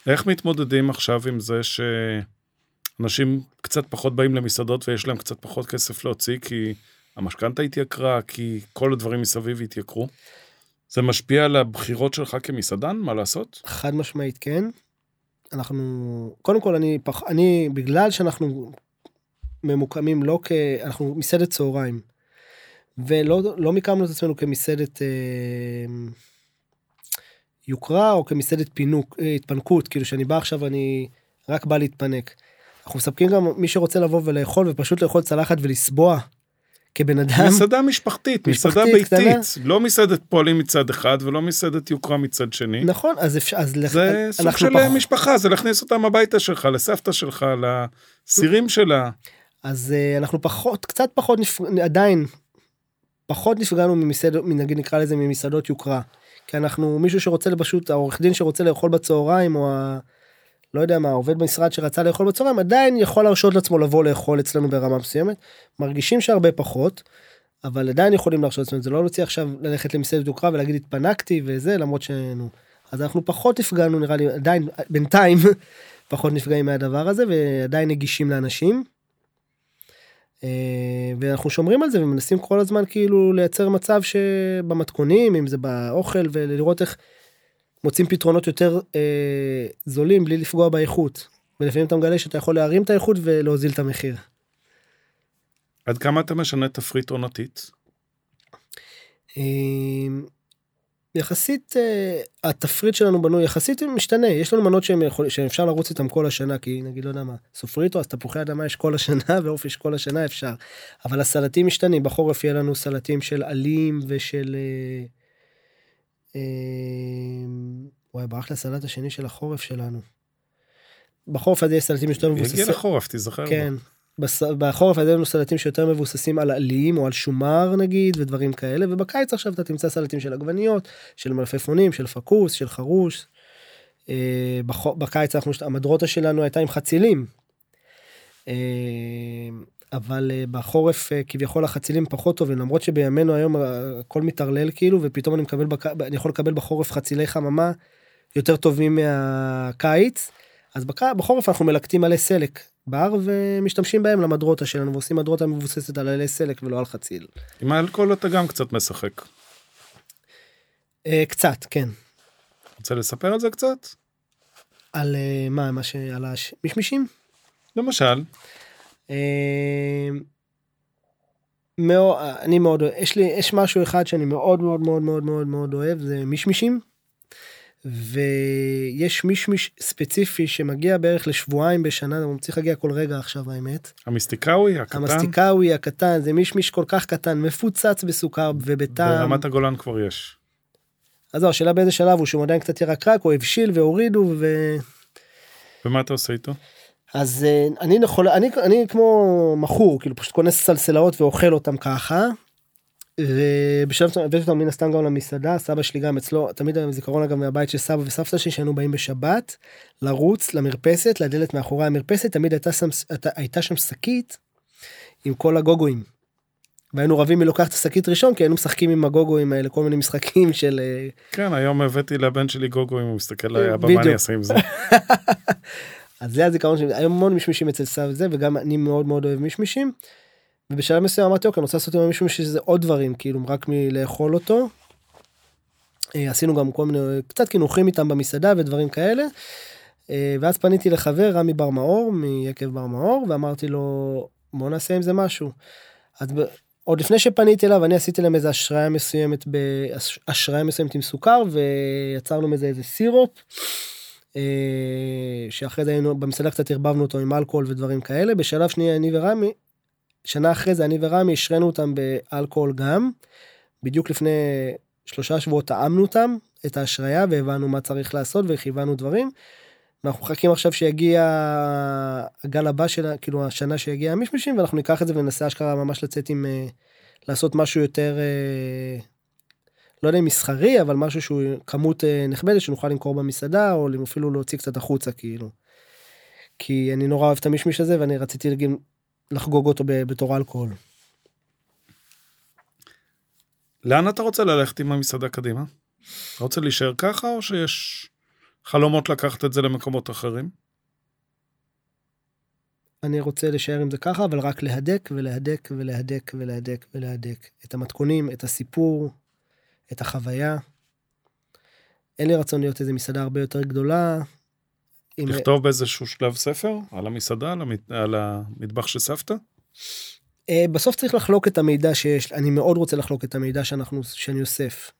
איך מתמודדים עכשיו עם זה שאנשים קצת פחות באים למסעדות ויש להם קצת פחות כסף להוציא כי המשכנתה התייקרה, כי כל הדברים מסביב התייקרו? זה משפיע על הבחירות שלך כמסעדן? מה לעשות? חד משמעית כן. אנחנו, קודם כל אני, פח, אני, בגלל שאנחנו ממוקמים לא כ... אנחנו מסעדת צהריים, ולא לא מיקמנו את עצמנו כמסעדת אה, יוקרה או כמסעדת פינוק, אה, התפנקות, כאילו שאני בא עכשיו אני רק בא להתפנק. אנחנו מספקים גם מי שרוצה לבוא ולאכול ופשוט לאכול צלחת ולסבוע כבן אדם. מסעדה משפחתית, מסעדה ביתית, לא מסעדת פועלים מצד אחד ולא מסעדת יוקרה מצד שני. נכון, אז אפשר, אז לח- זה סוג אנחנו של פח- משפחה, זה להכניס אותם הביתה שלך, לסבתא שלך, לסירים שלה. אז אה, אנחנו פחות, קצת פחות, נפ... עדיין, פחות נפגענו ממסעדות, נגיד נקרא לזה ממסעדות יוקרה. כי אנחנו, מישהו שרוצה פשוט, העורך דין שרוצה לאכול בצהריים, או ה... לא יודע מה, העובד במשרד שרצה לאכול בצהריים, עדיין יכול להרשות לעצמו לבוא לאכול אצלנו ברמה מסוימת. מרגישים שהרבה פחות, אבל עדיין יכולים להרשות לעצמנו, זה לא להוציא עכשיו ללכת למסעדת יוקרה ולהגיד התפנקתי וזה, למרות שנו. אז אנחנו פחות נפגענו, נראה לי, עדיין, בינתיים, פחות נפגעים מהדבר הזה, ועדיין נגישים לאנשים. אה, ואנחנו שומרים על זה ומנסים כל הזמן כאילו לייצר מצב שבמתכונים אם זה באוכל ולראות איך מוצאים פתרונות יותר אה, זולים בלי לפגוע באיכות. ולפעמים אתה מגלה שאתה יכול להרים את האיכות ולהוזיל את המחיר. עד כמה אתה משנה תפריט עונתית? אה, יחסית אה, התפריט שלנו בנוי יחסית משתנה יש לנו מנות שהם יכול, שאפשר לרוץ איתם כל השנה כי נגיד לא יודע מה סופריטו אז תפוחי אדמה יש כל השנה ועוף יש כל השנה אפשר אבל הסלטים משתנים בחורף יהיה לנו סלטים של עלים ושל. אה, אה, וואי ברח לי הסלט השני של החורף שלנו. בחורף הזה יש סלטים יותר יגיע מבוססים. לחורף, תיזכר. כן. בחורף היה לנו סלטים שיותר מבוססים על עלים או על שומר נגיד ודברים כאלה ובקיץ עכשיו אתה תמצא סלטים של עגבניות של מלפפונים של פקוס של חרוש. אה, בח... בקיץ אנחנו המדרוטה שלנו הייתה עם חצילים. אה, אבל אה, בחורף אה, כביכול החצילים פחות טובים למרות שבימינו היום אה, הכל מתערלל כאילו ופתאום אני מקבל בק... אני יכול לקבל בחורף חצילי חממה יותר טובים מהקיץ. אז בק... בחורף אנחנו מלקטים עלי סלק בר ומשתמשים בהם למדרוטה שלנו ועושים מדרוטה מבוססת על עלי סלק ולא על חציל. עם האלכוהול אתה גם קצת משחק. קצת כן. רוצה לספר על זה קצת? על מה מה שעל המשמישים. למשל, אה, מאוד, אני מאוד אוהב, יש לי, יש משהו אחד שאני מאוד מאוד מאוד מאוד מאוד מאוד אוהב, זה מישמישים. ויש מישמיש ספציפי שמגיע בערך לשבועיים בשנה, הוא צריך להגיע כל רגע עכשיו האמת. המסטיקאווי הקטן, המסטיקאווי הקטן, זה מישמיש כל כך קטן, מפוצץ בסוכר ובטעם. ברמת הגולן כבר יש. אז זהו, השאלה באיזה שלב הוא, שהוא עדיין קצת ירקרק, או הבשיל והורידו, ו... ומה אתה עושה איתו? אז אה, אני יכול, אני, אני כמו מכור, כאילו פשוט כונס סלסלאות ואוכל אותם ככה. ובשלב מסוים הבאתי אותם מן הסתם גם למסעדה, סבא שלי גם אצלו, תמיד היה זיכרון אגב מהבית של סבא וסבתא שלי שהיינו באים בשבת, לרוץ למרפסת, לדלת מאחורי המרפסת, תמיד הייתה שם, הייתה, שם שקית עם כל הגוגואים. והיינו רבים מי לוקח את השקית ראשון כי היינו משחקים עם הגוגואים האלה כל מיני משחקים של אה, כן, היום הבאתי לבן שלי גוגו אם הוא מסתכל עליי, אבא, בדיוק. מה אני אעשה עם זה? אז זה הזיכרון שלי, היו המון מישמישים אצל סבא וזה, וגם אני מאוד מאוד אוהב מישמישים. ובשלב מסוים אמרתי, אוקיי, אני רוצה לעשות עם המישמיש שזה עוד דברים, כאילו, רק מלאכול אותו. אה, עשינו גם כל מיני, קצת קינוחים איתם במסעדה ודברים כאלה. אה, ואז פניתי לחבר, רמי בר מאור, מיקב בר מאור, ואמרתי לו, בוא נעשה עם זה משהו. אז. עוד לפני שפניתי אליו, אני עשיתי להם איזה אשראיה מסוימת, אשראיה מסוימת עם סוכר, ויצרנו מזה איזה סירופ. אה, שאחרי זה היינו במסעדה קצת ערבבנו אותו עם אלכוהול ודברים כאלה בשלב שני אני ורמי שנה אחרי זה אני ורמי השרינו אותם באלכוהול גם בדיוק לפני שלושה שבועות טעמנו אותם את האשריה והבנו מה צריך לעשות וכיוונו דברים. ואנחנו מחכים עכשיו שיגיע הגל הבא של כאילו השנה שיגיע המישמישים ואנחנו ניקח את זה וננסה אשכרה ממש לצאת עם אה, לעשות משהו יותר אה, לא יודע אם מסחרי, אבל משהו שהוא כמות אה, נכבדת שנוכל למכור במסעדה, או אפילו להוציא קצת החוצה, כאילו. כי אני נורא אוהב את המשמיש הזה, ואני רציתי להגיד, לחגוג אותו בתור אלכוהול. לאן אתה רוצה ללכת עם המסעדה קדימה? אתה רוצה להישאר ככה, או שיש חלומות לקחת את זה למקומות אחרים? אני רוצה להישאר עם זה ככה, אבל רק להדק ולהדק ולהדק ולהדק ולהדק. את המתכונים, את הסיפור, את החוויה. אין לי רצון להיות איזה מסעדה הרבה יותר גדולה. עם... לכתוב באיזשהו שלב ספר על המסעדה, על, המת... על המטבח של סבתא? אה, בסוף צריך לחלוק את המידע שיש, אני מאוד רוצה לחלוק את המידע שאנחנו, שאני אוסף.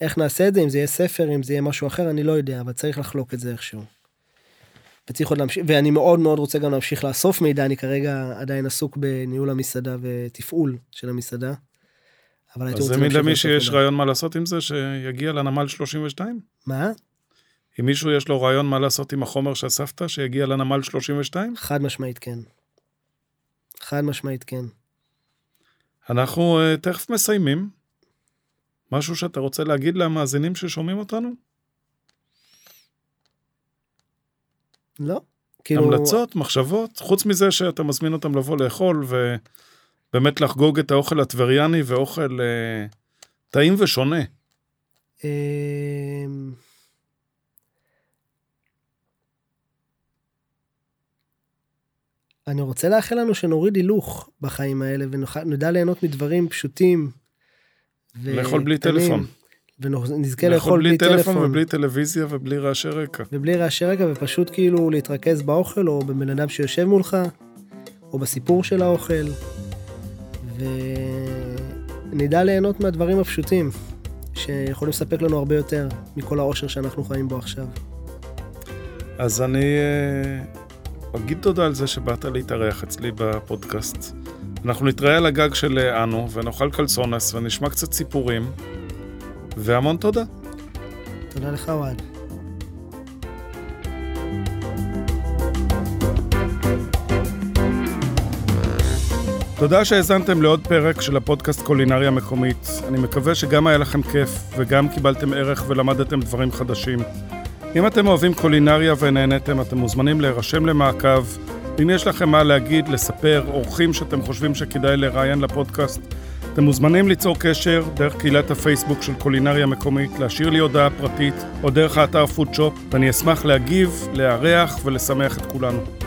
איך נעשה את זה, אם זה יהיה ספר, אם זה יהיה משהו אחר, אני לא יודע, אבל צריך לחלוק את זה איכשהו. וצריך עוד להמשיך, ואני מאוד מאוד רוצה גם להמשיך לאסוף מידע, אני כרגע עדיין עסוק בניהול המסעדה ותפעול של המסעדה. אבל הייתי אז רוצה זה להמשיך למי לאסוף שיש. רעיון מה לעשות עם זה, שיגיע לנמל 32? מה? אם מישהו יש לו רעיון מה לעשות עם החומר שאספת, שיגיע לנמל 32? חד משמעית כן. חד משמעית כן. אנחנו uh, תכף מסיימים. משהו שאתה רוצה להגיד למאזינים ששומעים אותנו? לא? כאילו... המלצות, מחשבות, חוץ מזה שאתה מזמין אותם לבוא לאכול ובאמת לחגוג את האוכל הטבריאני ואוכל אה, טעים ושונה. אמ, אני רוצה לאחל לנו שנוריד הילוך בחיים האלה ונדע ליהנות מדברים פשוטים. ו- לאכול בלי קטנים, טלפון. ונזכה לאכול בלי טלפון. ובלי טלוויזיה ובלי רעשי רקע. ובלי רעשי רקע ופשוט כאילו להתרכז באוכל או בבן אדם שיושב מולך או בסיפור של האוכל ונדע ליהנות מהדברים הפשוטים שיכולים לספק לנו הרבה יותר מכל העושר שאנחנו חיים בו עכשיו. אז אני אה, אגיד תודה על זה שבאת להתארח אצלי בפודקאסט. אנחנו נתראה על הגג של אה, אנו ונאכל קלסונס ונשמע קצת סיפורים. והמון תודה. תודה לך אוהד. תודה שהאזנתם לעוד פרק של הפודקאסט קולינריה מקומית. אני מקווה שגם היה לכם כיף וגם קיבלתם ערך ולמדתם דברים חדשים. אם אתם אוהבים קולינריה ונהנתם, אתם מוזמנים להירשם למעקב. אם יש לכם מה להגיד, לספר, אורחים שאתם חושבים שכדאי לראיין לפודקאסט, אתם מוזמנים ליצור קשר דרך קהילת הפייסבוק של קולינריה מקומית, להשאיר לי הודעה פרטית או דרך האתר פודשופ, ואני אשמח להגיב, לארח ולשמח את כולנו.